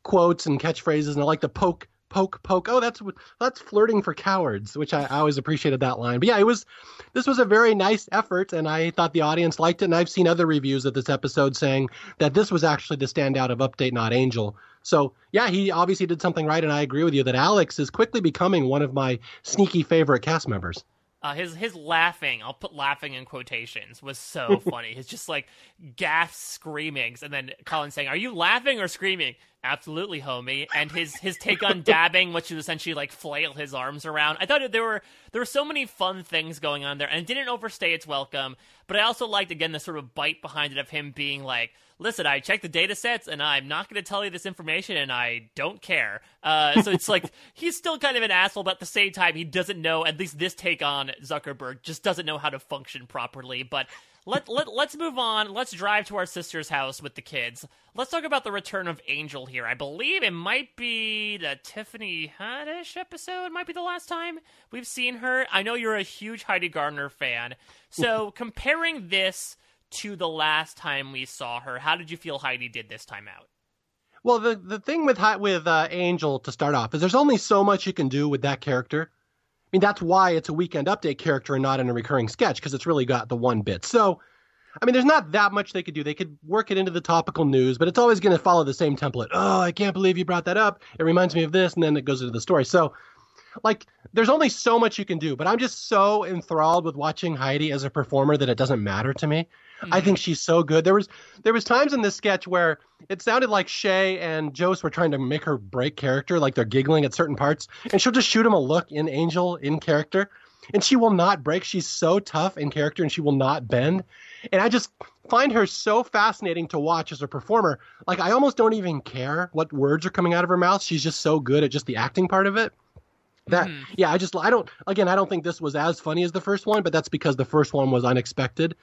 quotes and catchphrases, and I like the poke, poke, poke. Oh, that's that's flirting for cowards, which I, I always appreciated that line. But yeah, it was this was a very nice effort, and I thought the audience liked it. And I've seen other reviews of this episode saying that this was actually the standout of Update Not Angel. So yeah, he obviously did something right, and I agree with you that Alex is quickly becoming one of my sneaky favorite cast members. Uh, his his laughing, I'll put laughing in quotations, was so [laughs] funny. His just like gasp screamings, and then Colin saying, "Are you laughing or screaming?" Absolutely, homie. And his his take on dabbing, which is essentially like flail his arms around. I thought there were there were so many fun things going on there, and it didn't overstay its welcome. But I also liked again the sort of bite behind it of him being like, listen, I checked the data sets and I'm not going to tell you this information and I don't care. Uh, so it's like [laughs] he's still kind of an asshole, but at the same time, he doesn't know, at least this take on Zuckerberg, just doesn't know how to function properly. But let, let, let's move on. Let's drive to our sister's house with the kids. Let's talk about the return of Angel here. I believe it might be the Tiffany Haddish episode, might be the last time we've seen her. I know you're a huge Heidi Gardner fan. So [laughs] comparing this to the last time we saw her. How did you feel Heidi did this time out? Well, the the thing with with uh, Angel to start off is there's only so much you can do with that character. Mean, that's why it's a weekend update character and not in a recurring sketch because it's really got the one bit. So, I mean, there's not that much they could do. They could work it into the topical news, but it's always going to follow the same template. Oh, I can't believe you brought that up. It reminds me of this, and then it goes into the story. So, like, there's only so much you can do. But I'm just so enthralled with watching Heidi as a performer that it doesn't matter to me. Mm-hmm. I think she's so good. There was there was times in this sketch where it sounded like Che and Jost were trying to make her break character, like they're giggling at certain parts, and she'll just shoot him a look in Angel in character, and she will not break. She's so tough in character, and she will not bend. And I just find her so fascinating to watch as a performer. Like I almost don't even care what words are coming out of her mouth. She's just so good at just the acting part of it. That yeah, I just I don't again I don't think this was as funny as the first one, but that's because the first one was unexpected.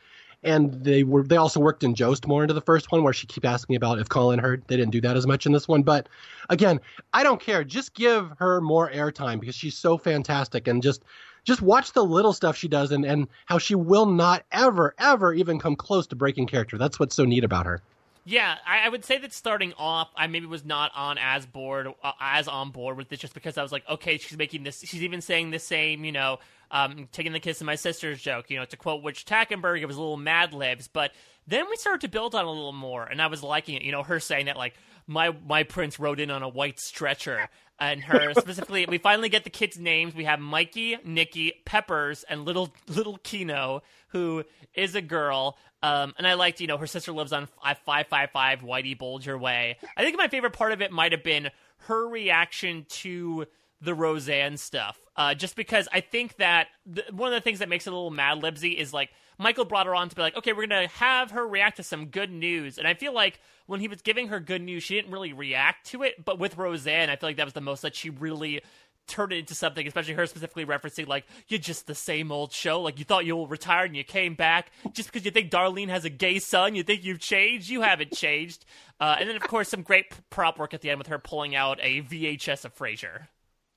And they were they also worked in Jost more into the first one where she keep asking about if Colin heard. They didn't do that as much in this one. But again, I don't care. Just give her more airtime because she's so fantastic and just just watch the little stuff she does and, and how she will not ever, ever even come close to breaking character. That's what's so neat about her. Yeah, I, I, would say that starting off, I maybe was not on as board, uh, as on board with this, just because I was like, okay, she's making this. She's even saying the same, you know, um, taking the kiss of my sister's joke, you know, to quote Witch Tackenberg, it was a little Mad Libs, but then we started to build on a little more, and I was liking it. You know, her saying that like my my prince rode in on a white stretcher, and her [laughs] specifically. we finally get the kids' names. We have Mikey, Nikki, Peppers, and little little Kino, who is a girl. Um, and I liked, you know, her sister lives on five five five Whitey Bulger Way. I think my favorite part of it might have been her reaction to the Roseanne stuff. Uh, just because I think that the, one of the things that makes it a little Mad Libsy is like Michael brought her on to be like, okay, we're gonna have her react to some good news, and I feel like when he was giving her good news, she didn't really react to it. But with Roseanne, I feel like that was the most that she really turned it into something, especially her specifically referencing like you're just the same old show. Like you thought you were retired and you came back just because you think Darlene has a gay son. You think you've changed. You haven't changed. Uh, and then of course some great prop work at the end with her pulling out a VHS of Frasier.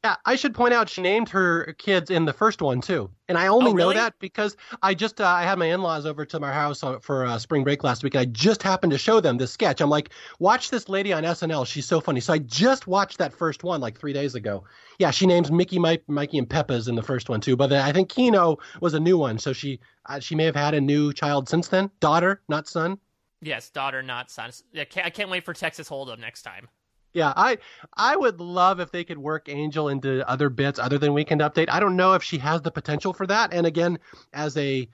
Yeah, I should point out she named her kids in the first one too, and I only oh, really? know that because I just uh, I had my in-laws over to my house for uh, spring break last week, and I just happened to show them this sketch. I'm like, watch this lady on SNL, she's so funny. So I just watched that first one like three days ago. Yeah, she names Mickey, Mike, Mikey, and Peppas in the first one too, but I think Kino was a new one, so she uh, she may have had a new child since then, daughter, not son. Yes, daughter, not son. I can't, I can't wait for Texas Hold'em next time. Yeah, I I would love if they could work Angel into other bits other than Weekend Update. I don't know if she has the potential for that. And again, as a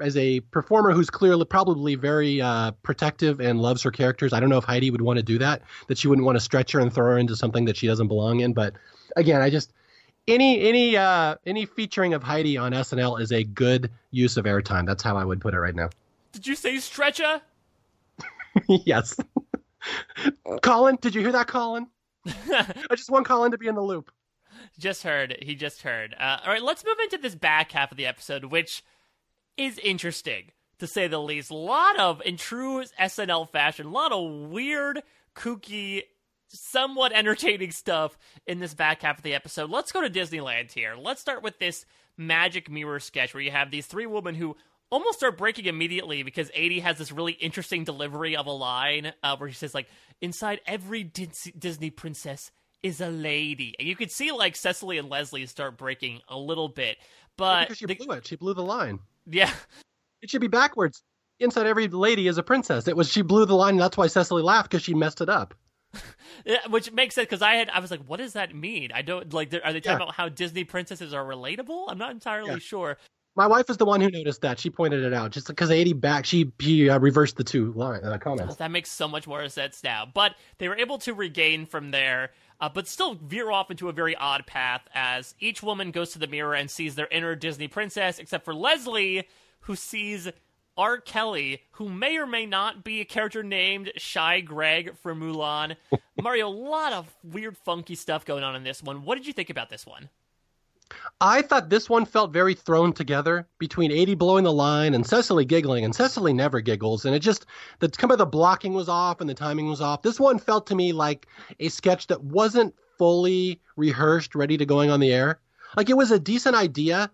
as a performer who's clearly probably very uh, protective and loves her characters, I don't know if Heidi would want to do that. That she wouldn't want to stretch her and throw her into something that she doesn't belong in. But again, I just any any uh, any featuring of Heidi on SNL is a good use of airtime. That's how I would put it right now. Did you say stretcher? [laughs] yes. [laughs] Colin, did you hear that, Colin? [laughs] I just want Colin to be in the loop. Just heard. He just heard. Uh, all right, let's move into this back half of the episode, which is interesting to say the least. A lot of, in true SNL fashion, a lot of weird, kooky, somewhat entertaining stuff in this back half of the episode. Let's go to Disneyland here. Let's start with this magic mirror sketch where you have these three women who almost start breaking immediately because Aidy has this really interesting delivery of a line uh, where he says like inside every Disney princess is a lady, and you could see like Cecily and Leslie start breaking a little bit, but because she the... blew it, she blew the line. Yeah, [laughs] it should be backwards. Inside every lady is a princess. It was she blew the line, and that's why Cecily laughed because she messed it up. [laughs] yeah, which makes sense because I had I was like, what does that mean? I don't like. Are they talking yeah. about how Disney princesses are relatable? I'm not entirely yeah. sure. My wife is the one who noticed that. She pointed it out just because Aidy back. She she uh, reversed the two line uh, comments. That makes so much more sense now. But they were able to regain from there, uh, but still veer off into a very odd path as each woman goes to the mirror and sees their inner Disney princess, except for Leslie, who sees R. Kelly, who may or may not be a character named Shy Greg from Mulan. [laughs] Mario, a lot of weird, funky stuff going on in this one. What did you think about this one? I thought this one felt very thrown together between Aidy blowing the line and Cecily giggling, and Cecily never giggles, and it just the kind of the blocking was off and the timing was off. This one felt to me like a sketch that wasn't fully rehearsed, ready to going on the air. Like it was a decent idea,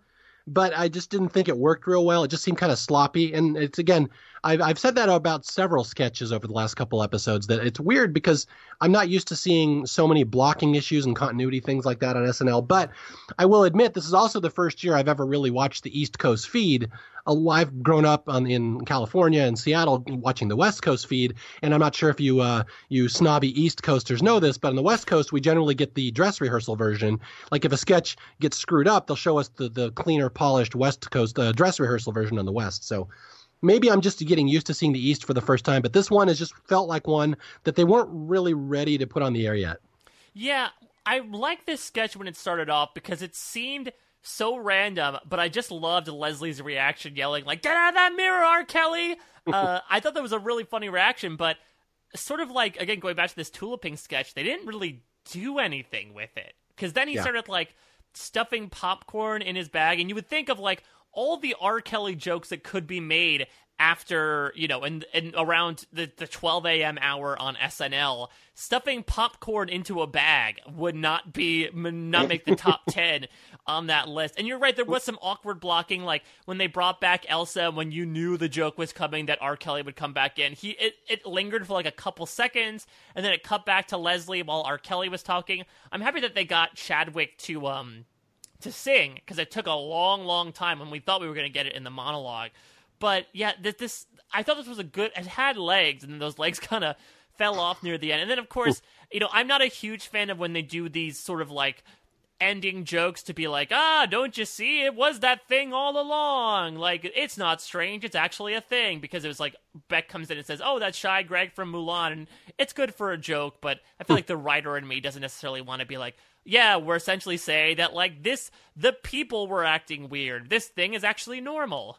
but I just didn't think it worked real well. It just seemed kind of sloppy, and it's again I've, I've said that about several sketches over the last couple episodes that it's weird because I'm not used to seeing so many blocking issues and continuity things like that on SNL. But I will admit this is also the first year I've ever really watched the East Coast feed. I've grown up on, in California and Seattle watching the West Coast feed, and I'm not sure if you uh, you snobby East Coasters know this, but on the West Coast we generally get the dress rehearsal version. Like if a sketch gets screwed up, they'll show us the the cleaner, polished West Coast uh, dress rehearsal version on the West. So maybe I'm just getting used to seeing the East for the first time, but this one has just felt like one that they weren't really ready to put on the air yet. Yeah, I like this sketch when it started off because it seemed so random, but I just loved Leslie's reaction, yelling like "Get out of that mirror, R. Kelly!" [laughs] uh, I thought that was a really funny reaction, but sort of like again going back to this tuliping sketch, they didn't really do anything with it because then he yeah. started like stuffing popcorn in his bag, and you would think of like all the R. Kelly jokes that could be made after you know and and around the, the 12 a.m hour on snl stuffing popcorn into a bag would not be not make the top [laughs] 10 on that list. And you're right there was some awkward blocking like when they brought back elsa when you knew the joke was coming that r. Kelly would come back in he it, it lingered for like a couple seconds and then it cut back to leslie while r. Kelly was talking. I'm happy that they got chadwick to um to sing because it took a long long time when we thought we were going to get it in the monologue but yeah, this, this I thought this was a good. It had legs, and then those legs [laughs] kind of fell off near the end. And then of course, you know, I'm not a huge fan of when they do these sort of like ending jokes to be like, ah, don't you see? It was that thing all along. Like, it's not strange. It's actually a thing because it was like Beck comes in and says, oh, that's Shy Greg from Mulan. And it's good for a joke, but I feel like the writer in me doesn't necessarily want to be like, yeah, we're essentially saying that like this, the people were acting weird. This thing is actually normal.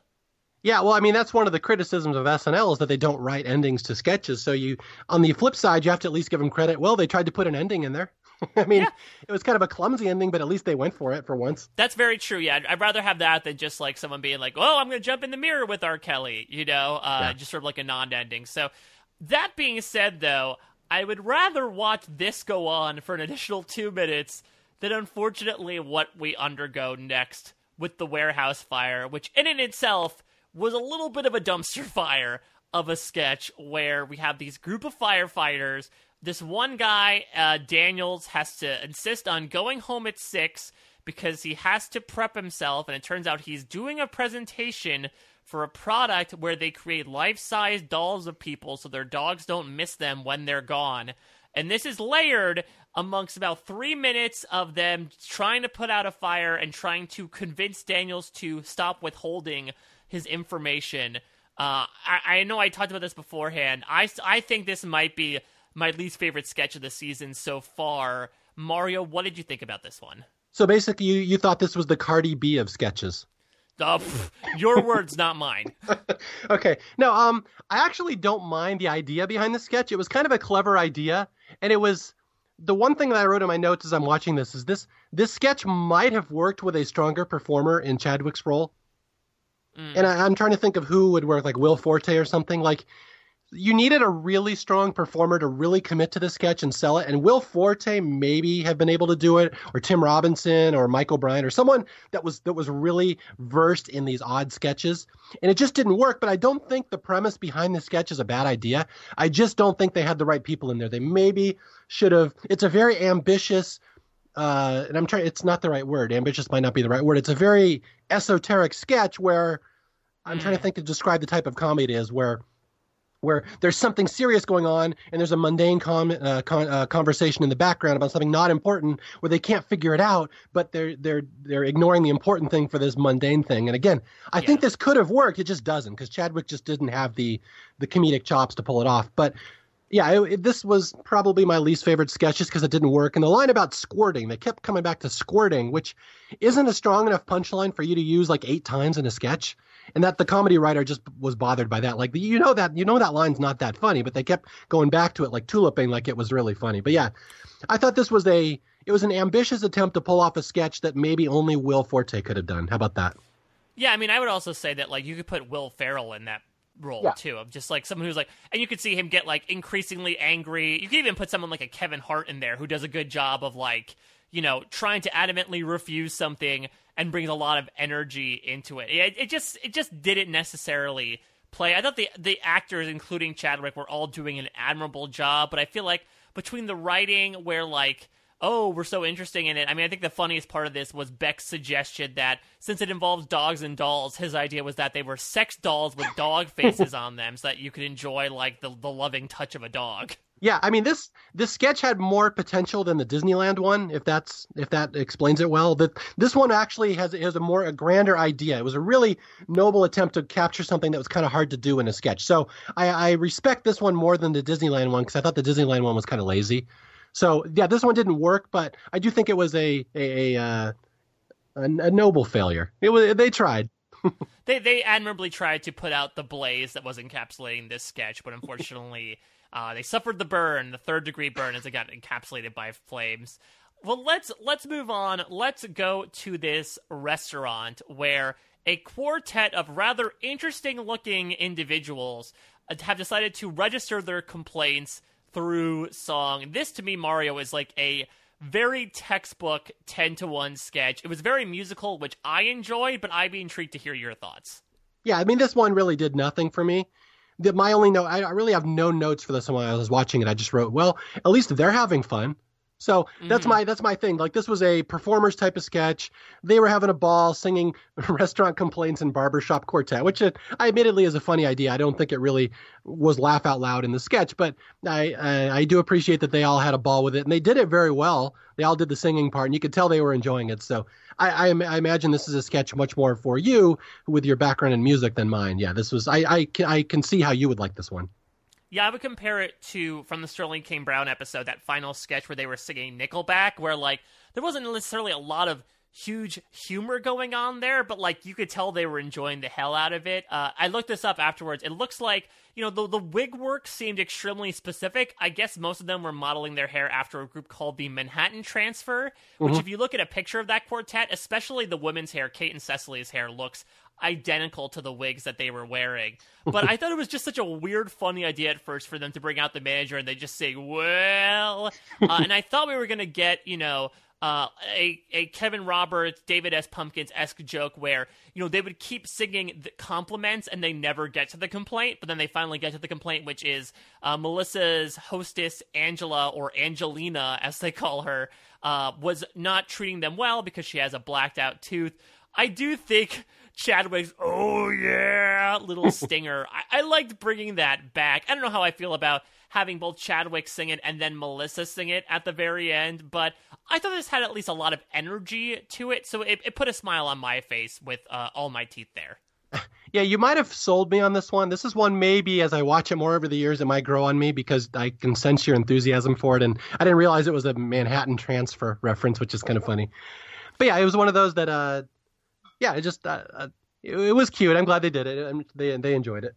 Yeah, well, I mean, that's one of the criticisms of SNL is that they don't write endings to sketches. So you, on the flip side, you have to at least give them credit. Well, they tried to put an ending in there. [laughs] I mean, yeah. it was kind of a clumsy ending, but at least they went for it for once. That's very true. Yeah, I'd, I'd rather have that than just like someone being like, "Oh, I'm going to jump in the mirror with R. Kelly," you know, uh, yeah. just sort of like a non-ending. So, that being said, though, I would rather watch this go on for an additional [laughs] two minutes than, unfortunately, what we undergo next with the warehouse fire, which in and itself was a little bit of a dumpster [laughs] fire of a sketch where we have these group of firefighters. This one guy, uh, Daniels, has to insist on going home at six because he has to prep himself, and it turns out he's doing a presentation for a product where they create life size dolls of people so their dogs don't miss them when they're gone. And this is layered amongst about three minutes of them trying to put out a fire and trying to convince Daniels to stop withholding his information. Uh, I, I know I talked about this beforehand. I, I think this might be my least favorite sketch of the season so far. Mario, what did you think about this one? So basically, you, you thought this was the Cardi B of sketches. Uh, your words, not mine. [laughs] okay. No, um, I actually don't mind the idea behind the sketch. It was kind of a clever idea, and it was the one thing that I wrote in my notes as I'm watching this is this this sketch might have worked with a stronger performer in Chadwick's role. Mm. And I, am trying to think of who would work, like Will Forte or something. Like you needed a really strong performer to really commit to the sketch and sell it. And Will Forte maybe have been able to do it, or Tim Robinson, or Michael Bryant, or someone that was that was really versed in these odd sketches. And it just didn't work. But I don't think the premise behind the sketch is a bad idea. I just don't think they had the right people in there. They maybe should have. It's a very ambitious. Uh, and I'm trying. It's not the right word. Ambitious might not be the right word. It's a very esoteric sketch where I'm trying to mm. think to describe the type of comedy it is where where there's something serious going on and there's a mundane com- uh, con- uh, conversation in the background about something not important where they can't figure it out but they're they're they're ignoring the important thing for this mundane thing and again I yeah. think this could have worked it just doesn't because Chadwick just didn't have the the comedic chops to pull it off but yeah, it, it, this was probably my least favorite sketch just because it didn't work. And the line about squirting, they kept coming back to squirting, which isn't a strong enough punchline for you to use like eight times in a sketch. And that the comedy writer just was bothered by that. Like you know that you know that line's not that funny, but they kept going back to it like tuliping like it was really funny. But yeah, I thought this was a it was an ambitious attempt to pull off a sketch that maybe only Will Forte could have done. How about that? Yeah, I mean, I would also say that like you could put Will Ferrell in that role yeah. too of just like someone who's like and you could see him get like increasingly angry. You could even put someone like a kevin hart in there who does a good job of like you know trying to adamantly refuse something and brings a lot of energy into it. It, it just it just didn't necessarily play. I thought the the actors including chadwick were all doing an admirable job but i feel like between the writing where like oh, we're so interesting in it. I mean, I think the funniest part of this was Beck's suggestion that since it involves dogs and dolls, his idea was that they were sex dolls with dog faces [laughs] on them so that you could enjoy like the, the loving touch of a dog. Yeah, I mean this this sketch had more potential than the Disneyland one, if that's if that explains it well. That this one actually has has a more a grander idea. It was a really noble attempt to capture something that was kind of hard to do in a sketch. So I, I respect this one more than the Disneyland one because I thought the Disneyland one was kind of lazy. So yeah, this one didn't work, but I do think it was a a a, uh, a, a noble failure. It was they tried. [laughs] they they admirably tried to put out the blaze that was encapsulating this sketch, but unfortunately, [laughs] uh, they suffered the burn, the third degree burn, as it got encapsulated by flames. Well, let's let's move on. Let's go to this restaurant where a quartet of rather interesting looking individuals have decided to register their complaints through song. This to me, Mario, is like a very textbook 10 to 1 sketch. It was very musical, which I enjoyed, but I'd be intrigued to hear your thoughts. Yeah, I mean, this one really did nothing for me. The, my only note, I, I really have no notes for this one when I was watching it. I just wrote, well, at least they're having fun. So mm-hmm. that's my that's my thing. Like this was a performers type of sketch. They were having a ball singing [laughs] restaurant complaints and barbershop quartet, which it, I admittedly is a funny idea. I don't think it really was laugh out loud in the sketch, but I, I I do appreciate that they all had a ball with it and they did it very well. They all did the singing part, and you could tell they were enjoying it. So I, I, I imagine this is a sketch much more for you with your background in music than mine. Yeah, this was I I I can see how you would like this one. Yeah, I would compare it to from the Sterling K. Brown episode, that final sketch where they were singing Nickelback, where like there wasn't necessarily a lot of huge humor going on there, but like you could tell they were enjoying the hell out of it. Uh, I looked this up afterwards. It looks like you know the the wig work seemed extremely specific. I guess most of them were modeling their hair after a group called the Manhattan Transfer, which mm-hmm. if you look at a picture of that quartet, especially the women's hair, Kate and Cecily's hair looks identical to the wigs that they were wearing. But I thought it was just such a weird, funny idea at first for them to bring out the manager and they just say, well. Uh, and I thought we were going to get, you know, uh, a, a Kevin Roberts, David S. Pumpkins esque joke where, you know, they would keep singing the compliments and they never get to the complaint, but then they finally get to the complaint, which is uh, Melissa's hostess, Angela, or Angelina, as they call her, uh, was not treating them well because she has a blacked out tooth. I do think Chadwick's "Oh yeah" little [laughs] stinger. I-, I liked bringing that back. I don't know how I feel about having both Chadwick sing it and then Melissa sing it at the very end, but I thought this had at least a lot of energy to it, so it, it put a smile on my face with uh, all my teeth there. [laughs] Yeah, you might have sold me on this one. This is one maybe as I watch it more over the years, it might grow on me because I can sense your enthusiasm for it. And I didn't realize it was a Manhattan transfer reference, which is kind of funny. But yeah, it was one of those that uh, yeah, it just uh, uh, it, it, was cute. I'm glad they did it. and they they enjoyed it.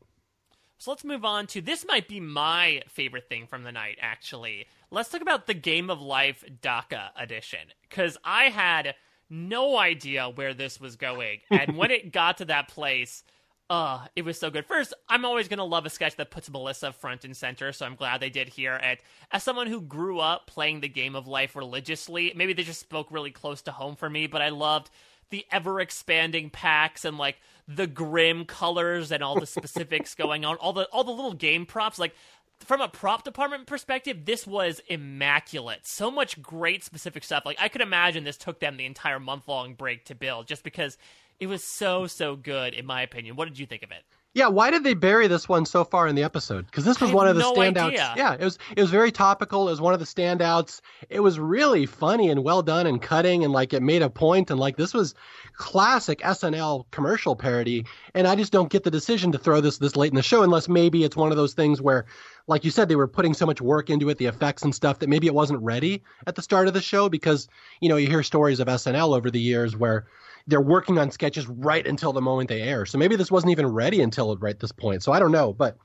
So let's move on to this. Might be my favorite thing from the night. Actually, let's talk about the Game of Life DACA edition because I had no idea where this was going, [laughs] and when it got to that place. Uh, it was so good. First, I'm always gonna love a sketch that puts Melissa front and center, so I'm glad they did here. And as someone who grew up playing the game of life religiously, maybe they just spoke really close to home for me, but I loved the ever expanding packs and like the grim colors and all the [laughs] specifics going on, all the all the little game props like from a prop department perspective, this was immaculate. So much great specific stuff. Like I could imagine this took them the entire month long break to build just because it was so so good in my opinion. What did you think of it? Yeah, why did they bury this one so far in the episode? Because this was one of the no standouts. Idea. Yeah, it was it was very topical. It was one of the standouts. It was really funny and well done and cutting and like it made a point and like this was classic SNL commercial parody. And I just don't get the decision to throw this this late in the show unless maybe it's one of those things where, like you said, they were putting so much work into it, the effects and stuff that maybe it wasn't ready at the start of the show because you know you hear stories of SNL over the years where they're working on sketches right until the moment they air. So maybe this wasn't even ready until right this point. So I don't know, but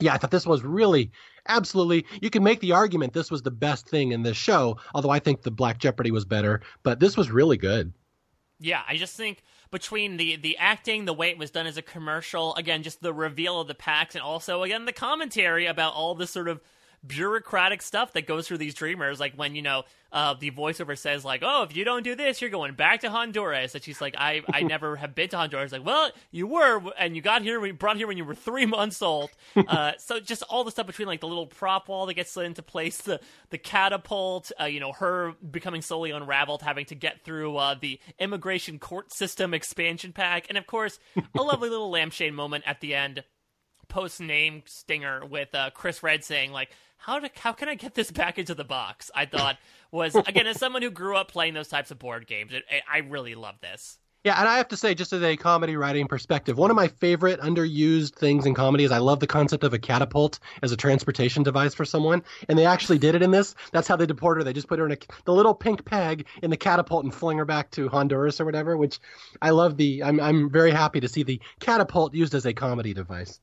yeah, I thought this was really absolutely. You can make the argument this was the best thing in this show, although I think the Black Jeopardy was better. But this was really good. Yeah, I just think between the the acting, the way it was done as a commercial, again, just the reveal of the packs, and also again the commentary about all this sort of bureaucratic stuff that goes through these dreamers. Like when you know uh, the voiceover says like, "Oh, if you don't do this, you're going back to Honduras." And she's like, "I I [laughs] never have been to Honduras." Like, well, you were, and you got here, we brought here when you were three months old. [laughs] Uh, so just all the stuff between like the little prop wall that gets slid into place, the the catapult, uh, you know, her becoming slowly unraveled, having to get through uh, the immigration court system expansion pack, and of course, a lovely little lampshade moment at the end post name stinger with uh, Chris Redd saying like how to how can I get this back into the box? I thought was [laughs] again as someone who grew up playing those types of board games, it, I really love this. Yeah, and I have to say, just as a comedy writing perspective, one of my favorite underused things in comedy is I love the concept of a catapult as a transportation device for someone, and they actually did it in this. That's how they deport her. They just put her in a, the little pink peg in the catapult and fling her back to Honduras or whatever. Which I love. The I'm I'm very happy to see the catapult used as a comedy device.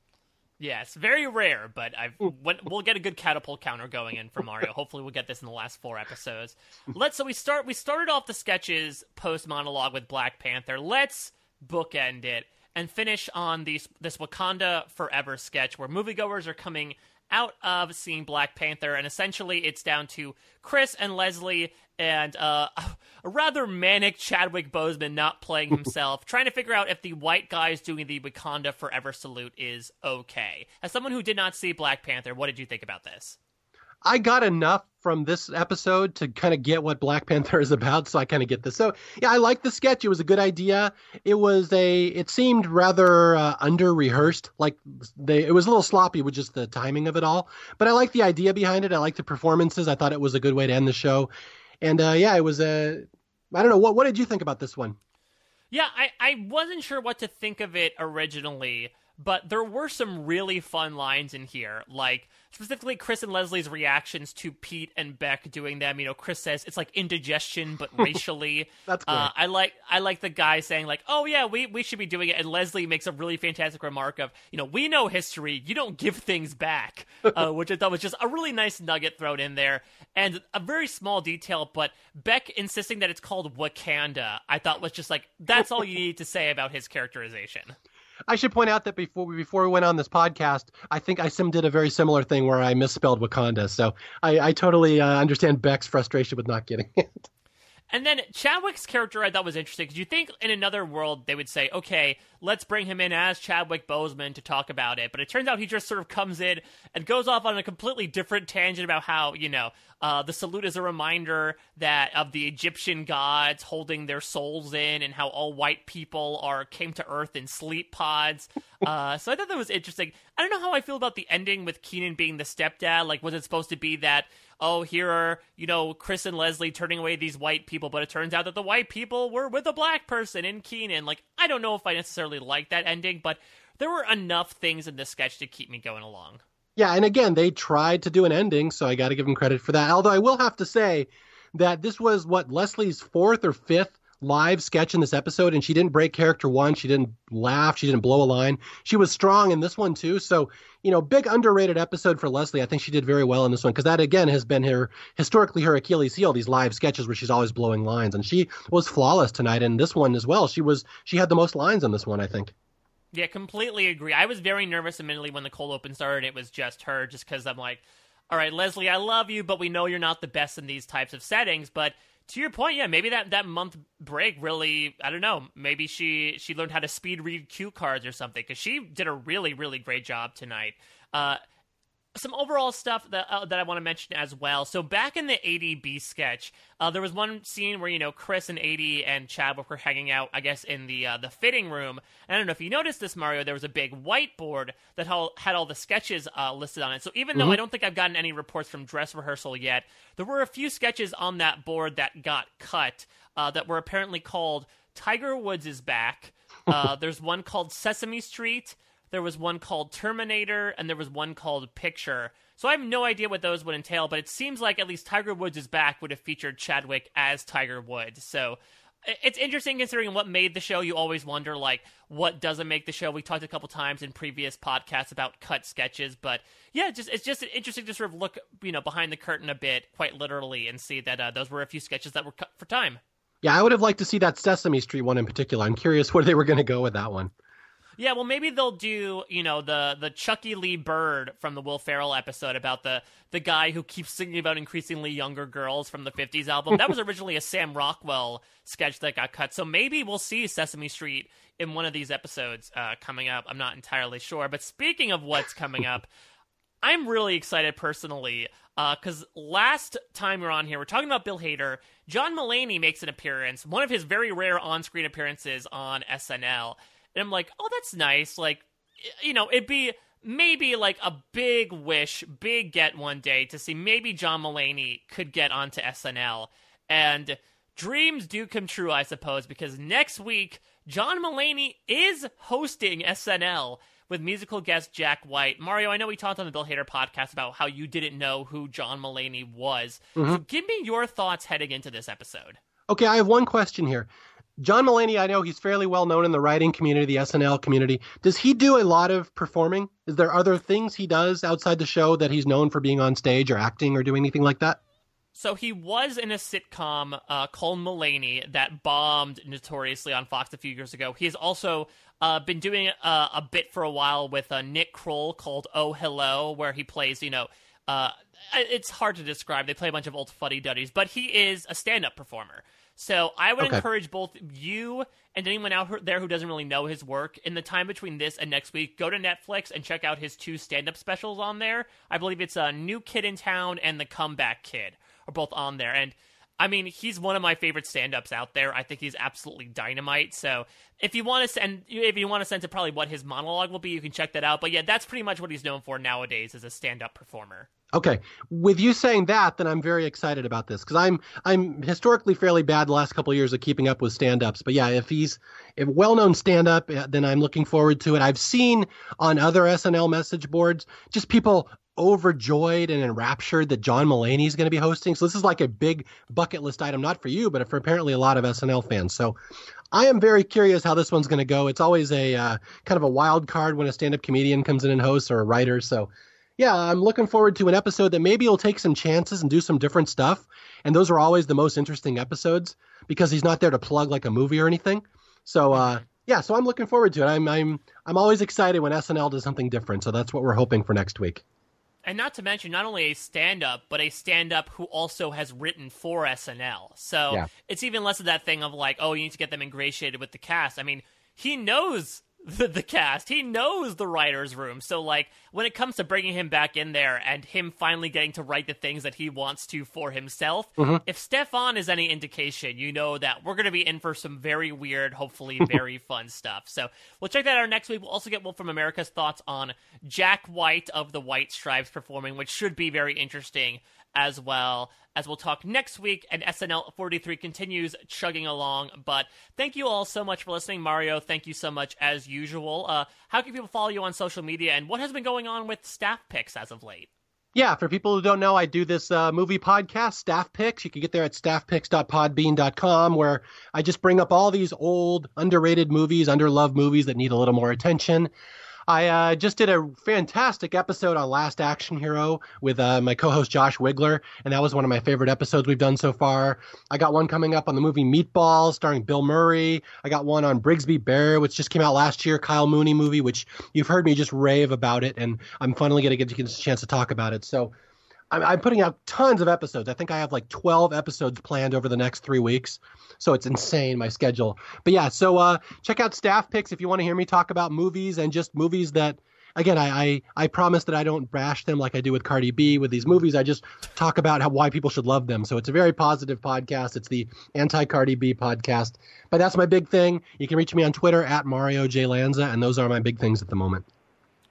Yes, very rare, but I've we'll get a good catapult counter going in for Mario. Hopefully, we'll get this in the last four episodes. Let's so we start. We started off the sketches post monologue with Black Panther. Let's bookend it and finish on these this Wakanda Forever sketch where moviegoers are coming out of seeing Black Panther, and essentially it's down to Chris and Leslie and uh, [laughs] a rather manic Chadwick Boseman not playing [laughs] himself, trying to figure out if the white guys doing the Wakanda Forever salute is okay. As someone who did not see Black Panther, what did you think about this? I got enough from this episode to kind of get what Black Panther [laughs] is about, so I kind of get this. So yeah, I like the sketch. It was a good idea. It was a. It seemed rather uh, under rehearsed. Like they, it was a little sloppy with just the timing of it all. But I like the idea behind it. I like the performances. I thought it was a good way to end the show. And uh, yeah, it was a. I don't know what. What did you think about this one? Yeah, I I wasn't sure what to think of it originally but there were some really fun lines in here, like specifically Chris and Leslie's reactions to Pete and Beck doing them. You know, Chris says it's like indigestion, but [laughs] racially. That's good. Uh, I like I like the guy saying like, "Oh yeah, we we should be doing it," and Leslie makes a really fantastic remark of, "You know, we know history. You don't give things back," [laughs] uh, which I thought was just a really nice nugget thrown in there, and a very small detail. But Beck insisting that it's called Wakanda, I thought was just like that's all you need to say about his characterization. I should point out that before we before we went on this podcast, I think I sim did a very similar thing where I misspelled Wakanda. So I, I totally uh, understand Beck's frustration with not getting it. And then Chadwick's character I thought was interesting because you think in another world they would say, okay, let's bring him in as Chadwick Boseman to talk about it. But it turns out he just sort of comes in and goes off on a completely different tangent about how, you know, uh, the salute is a reminder that of the Egyptian gods holding their souls in and how all white people are came to earth in sleep pods. Uh, so I thought that was interesting. I don't know how I feel about the ending with Kenan being the stepdad. Like, was it supposed to be that oh, here are, you know, Chris and Leslie turning away these white people, but it turns out that the white people were with a black person in Kenan. Like, I don't know if I necessarily like that ending, but there were enough things in this sketch to keep me going along. Yeah, and again, they tried to do an ending, so I got to give them credit for that. Although I will have to say that this was what Leslie's fourth or fifth live sketch in this episode, and she didn't break character one. She didn't laugh. She didn't blow a line. She was strong in this one too. So you know, big underrated episode for Leslie. I think she did very well in this one because that again has been her historically her Achilles heel. These live sketches where she's always blowing lines, and she was flawless tonight in this one as well. She was she had the most lines in this one, I think. Yeah, completely agree. I was very nervous immediately when the cold open started. It was just her, just because I'm like, all right, Leslie, I love you, but we know you're not the best in these types of settings. But to your point, yeah, maybe that, that month break really, I don't know, maybe she she learned how to speed read cue cards or something because she did a really really great job tonight. Uh, some overall stuff that uh, that I want to mention as well. So back in the Aidy B sketch, uh, there was one scene where you know Chris and Aidy and Chadwick were hanging out, I guess, in the uh, the fitting room. And I don't know if you noticed this, Mario. There was a big whiteboard that had all the sketches uh, listed on it. So even mm-hmm. though I don't think I've gotten any reports from dress rehearsal yet, there were a few sketches on that board that got cut uh, that were apparently called Tiger Woods is back. [laughs] Uh, there's one called Sesame Street there was one called Terminator, and there was one called Picture. So I have no idea what those would entail, but it seems like at least Tiger Woods is back would have featured Chadwick as Tiger Woods. So it's interesting considering what made the show. You always wonder, like, what doesn't make the show. We talked a couple times in previous podcasts about cut sketches, but yeah, just it's just interesting to sort of look, you know, behind the curtain a bit, quite literally, and see that uh, those were a few sketches that were cut for time. Yeah, I would have liked to see that Sesame Street one in particular. I'm curious where they were going to go with that one. Yeah, well, maybe they'll do you know the the Chucky Lee Bird from the Will Ferrell episode about the the guy who keeps singing about increasingly younger girls from the '50s album. That was [laughs] originally a Sam Rockwell sketch that got cut, so maybe we'll see Sesame Street in one of these episodes uh, coming up. I'm not entirely sure, but speaking of what's coming up. [laughs] I'm really excited personally because uh, last time we are on here, we're talking about Bill Hader. John Mulaney makes an appearance, one of his very rare on screen appearances on SNL. And I'm like, oh, that's nice. Like, you know, it'd be maybe like a big wish, big get one day to see maybe John Mulaney could get onto SNL. And dreams do come true, I suppose, because next week, John Mulaney is hosting SNL with musical guest Jack White. Mario, I know we talked on the Bill Hader podcast about how you didn't know who John Mulaney was. Mm-hmm. So give me your thoughts heading into this episode. Okay, I have one question here John Mulaney, I know he's fairly well known in the writing community, the SNL community. Does he do a lot of performing? Is there other things he does outside the show that he's known for being on stage or acting or doing anything like that? So he was in a sitcom uh, called Mulaney that bombed notoriously on Fox a few years ago. He has also uh, been doing uh, a bit for a while with uh, Nick Kroll called Oh Hello, where he plays, you know, uh, it's hard to describe. They play a bunch of old fuddy duddies, but he is a stand up performer. So I would okay. encourage both you and anyone out there who doesn't really know his work in the time between this and next week, go to Netflix and check out his two stand up specials on there. I believe it's a New Kid in Town and The Comeback Kid are both on there. And I mean, he's one of my favorite stand-ups out there. I think he's absolutely dynamite. So if you want to send, if you want to sense to probably what his monologue will be, you can check that out. But yeah, that's pretty much what he's known for nowadays as a stand-up performer. Okay, with you saying that, then I'm very excited about this because I'm I'm historically fairly bad the last couple of years of keeping up with stand-ups. But yeah, if he's a well-known stand-up, then I'm looking forward to it. I've seen on other SNL message boards just people overjoyed and enraptured that John Mulaney is going to be hosting. So this is like a big bucket list item, not for you, but for apparently a lot of SNL fans. So I am very curious how this one's going to go. It's always a uh, kind of a wild card when a stand-up comedian comes in and hosts or a writer. So yeah, I'm looking forward to an episode that maybe will take some chances and do some different stuff. And those are always the most interesting episodes because he's not there to plug like a movie or anything. So uh, yeah, so I'm looking forward to it. I'm I'm I'm always excited when SNL does something different. So that's what we're hoping for next week. And not to mention, not only a stand up, but a stand up who also has written for SNL. So yeah. it's even less of that thing of like, oh, you need to get them ingratiated with the cast. I mean, he knows the, the cast. He knows the writer's room. So, like, when it comes to bringing him back in there and him finally getting to write the things that he wants to for himself, mm-hmm. if Stefon is any indication, you know that we're going to be in for some very weird, hopefully [laughs] very fun stuff. So, we'll check that out next week. We'll also get Wolf from America's thoughts on Jack White of the White Stripes performing, which should be very interesting as well as we'll talk next week. And SNL 43 continues chugging along. But thank you all so much for listening. Mario, thank you so much as usual. Uh, how can people follow you on social media and what has been going on with staff picks as of late? Yeah, for people who don't know, I do this uh, movie podcast, Staff Picks. You can get there at staffpicks.podbean.com, where I just bring up all these old, underrated movies, underloved movies that need a little more attention. I uh, just did a fantastic episode on Last Action Hero with uh, my co-host Josh Wiggler, and that was one of my favorite episodes we've done so far. I got one coming up on the movie Meatballs, starring Bill Murray. I got one on Brigsby Bear, which just came out last year, Kyle Mooney movie, which you've heard me just rave about it, and I'm finally going to get a chance to talk about it. So I'm, putting out tons of episodes. I think I have like 12 episodes planned over the next three weeks. So it's insane, my schedule. But yeah, so uh, check out Staff Picks if you want to hear me talk about movies and just movies that again, I, I, I promise that I don't bash them like I do with Cardi B with these movies. I just talk about how why people should love them. So it's a very positive podcast. It's the anti Cardi B podcast. But that's my big thing. You can reach me on Twitter at Mario J Lanza, and those are my big things at the moment.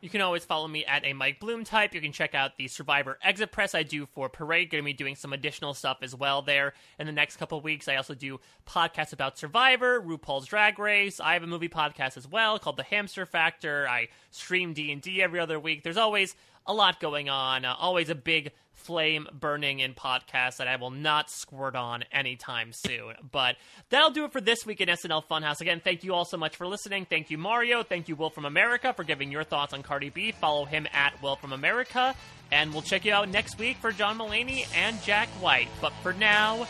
You can always follow me at a Mike Bloom type. You can check out the Survivor Exit Press I do for Parade. Going to be doing some additional stuff as well there in the next couple weeks. I also do podcasts about Survivor, RuPaul's Drag Race. I have a movie podcast as well called The Hamster Factor. I stream D and D every other week. There's always a lot going on. Uh, always a big flame burning in podcasts that I will not squirt on anytime soon. But that'll do it for this week in SNL Funhouse. Again, thank you all so much for listening. Thank you, Mario. Thank you, Will from America, for giving your thoughts on Cardi B. Follow him at Will from America. And we'll check you out next week for John Mulaney and Jack White. But for now,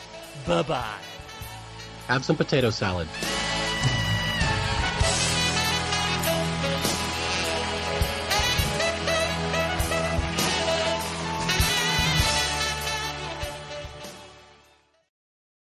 bye bye. Have some potato salad.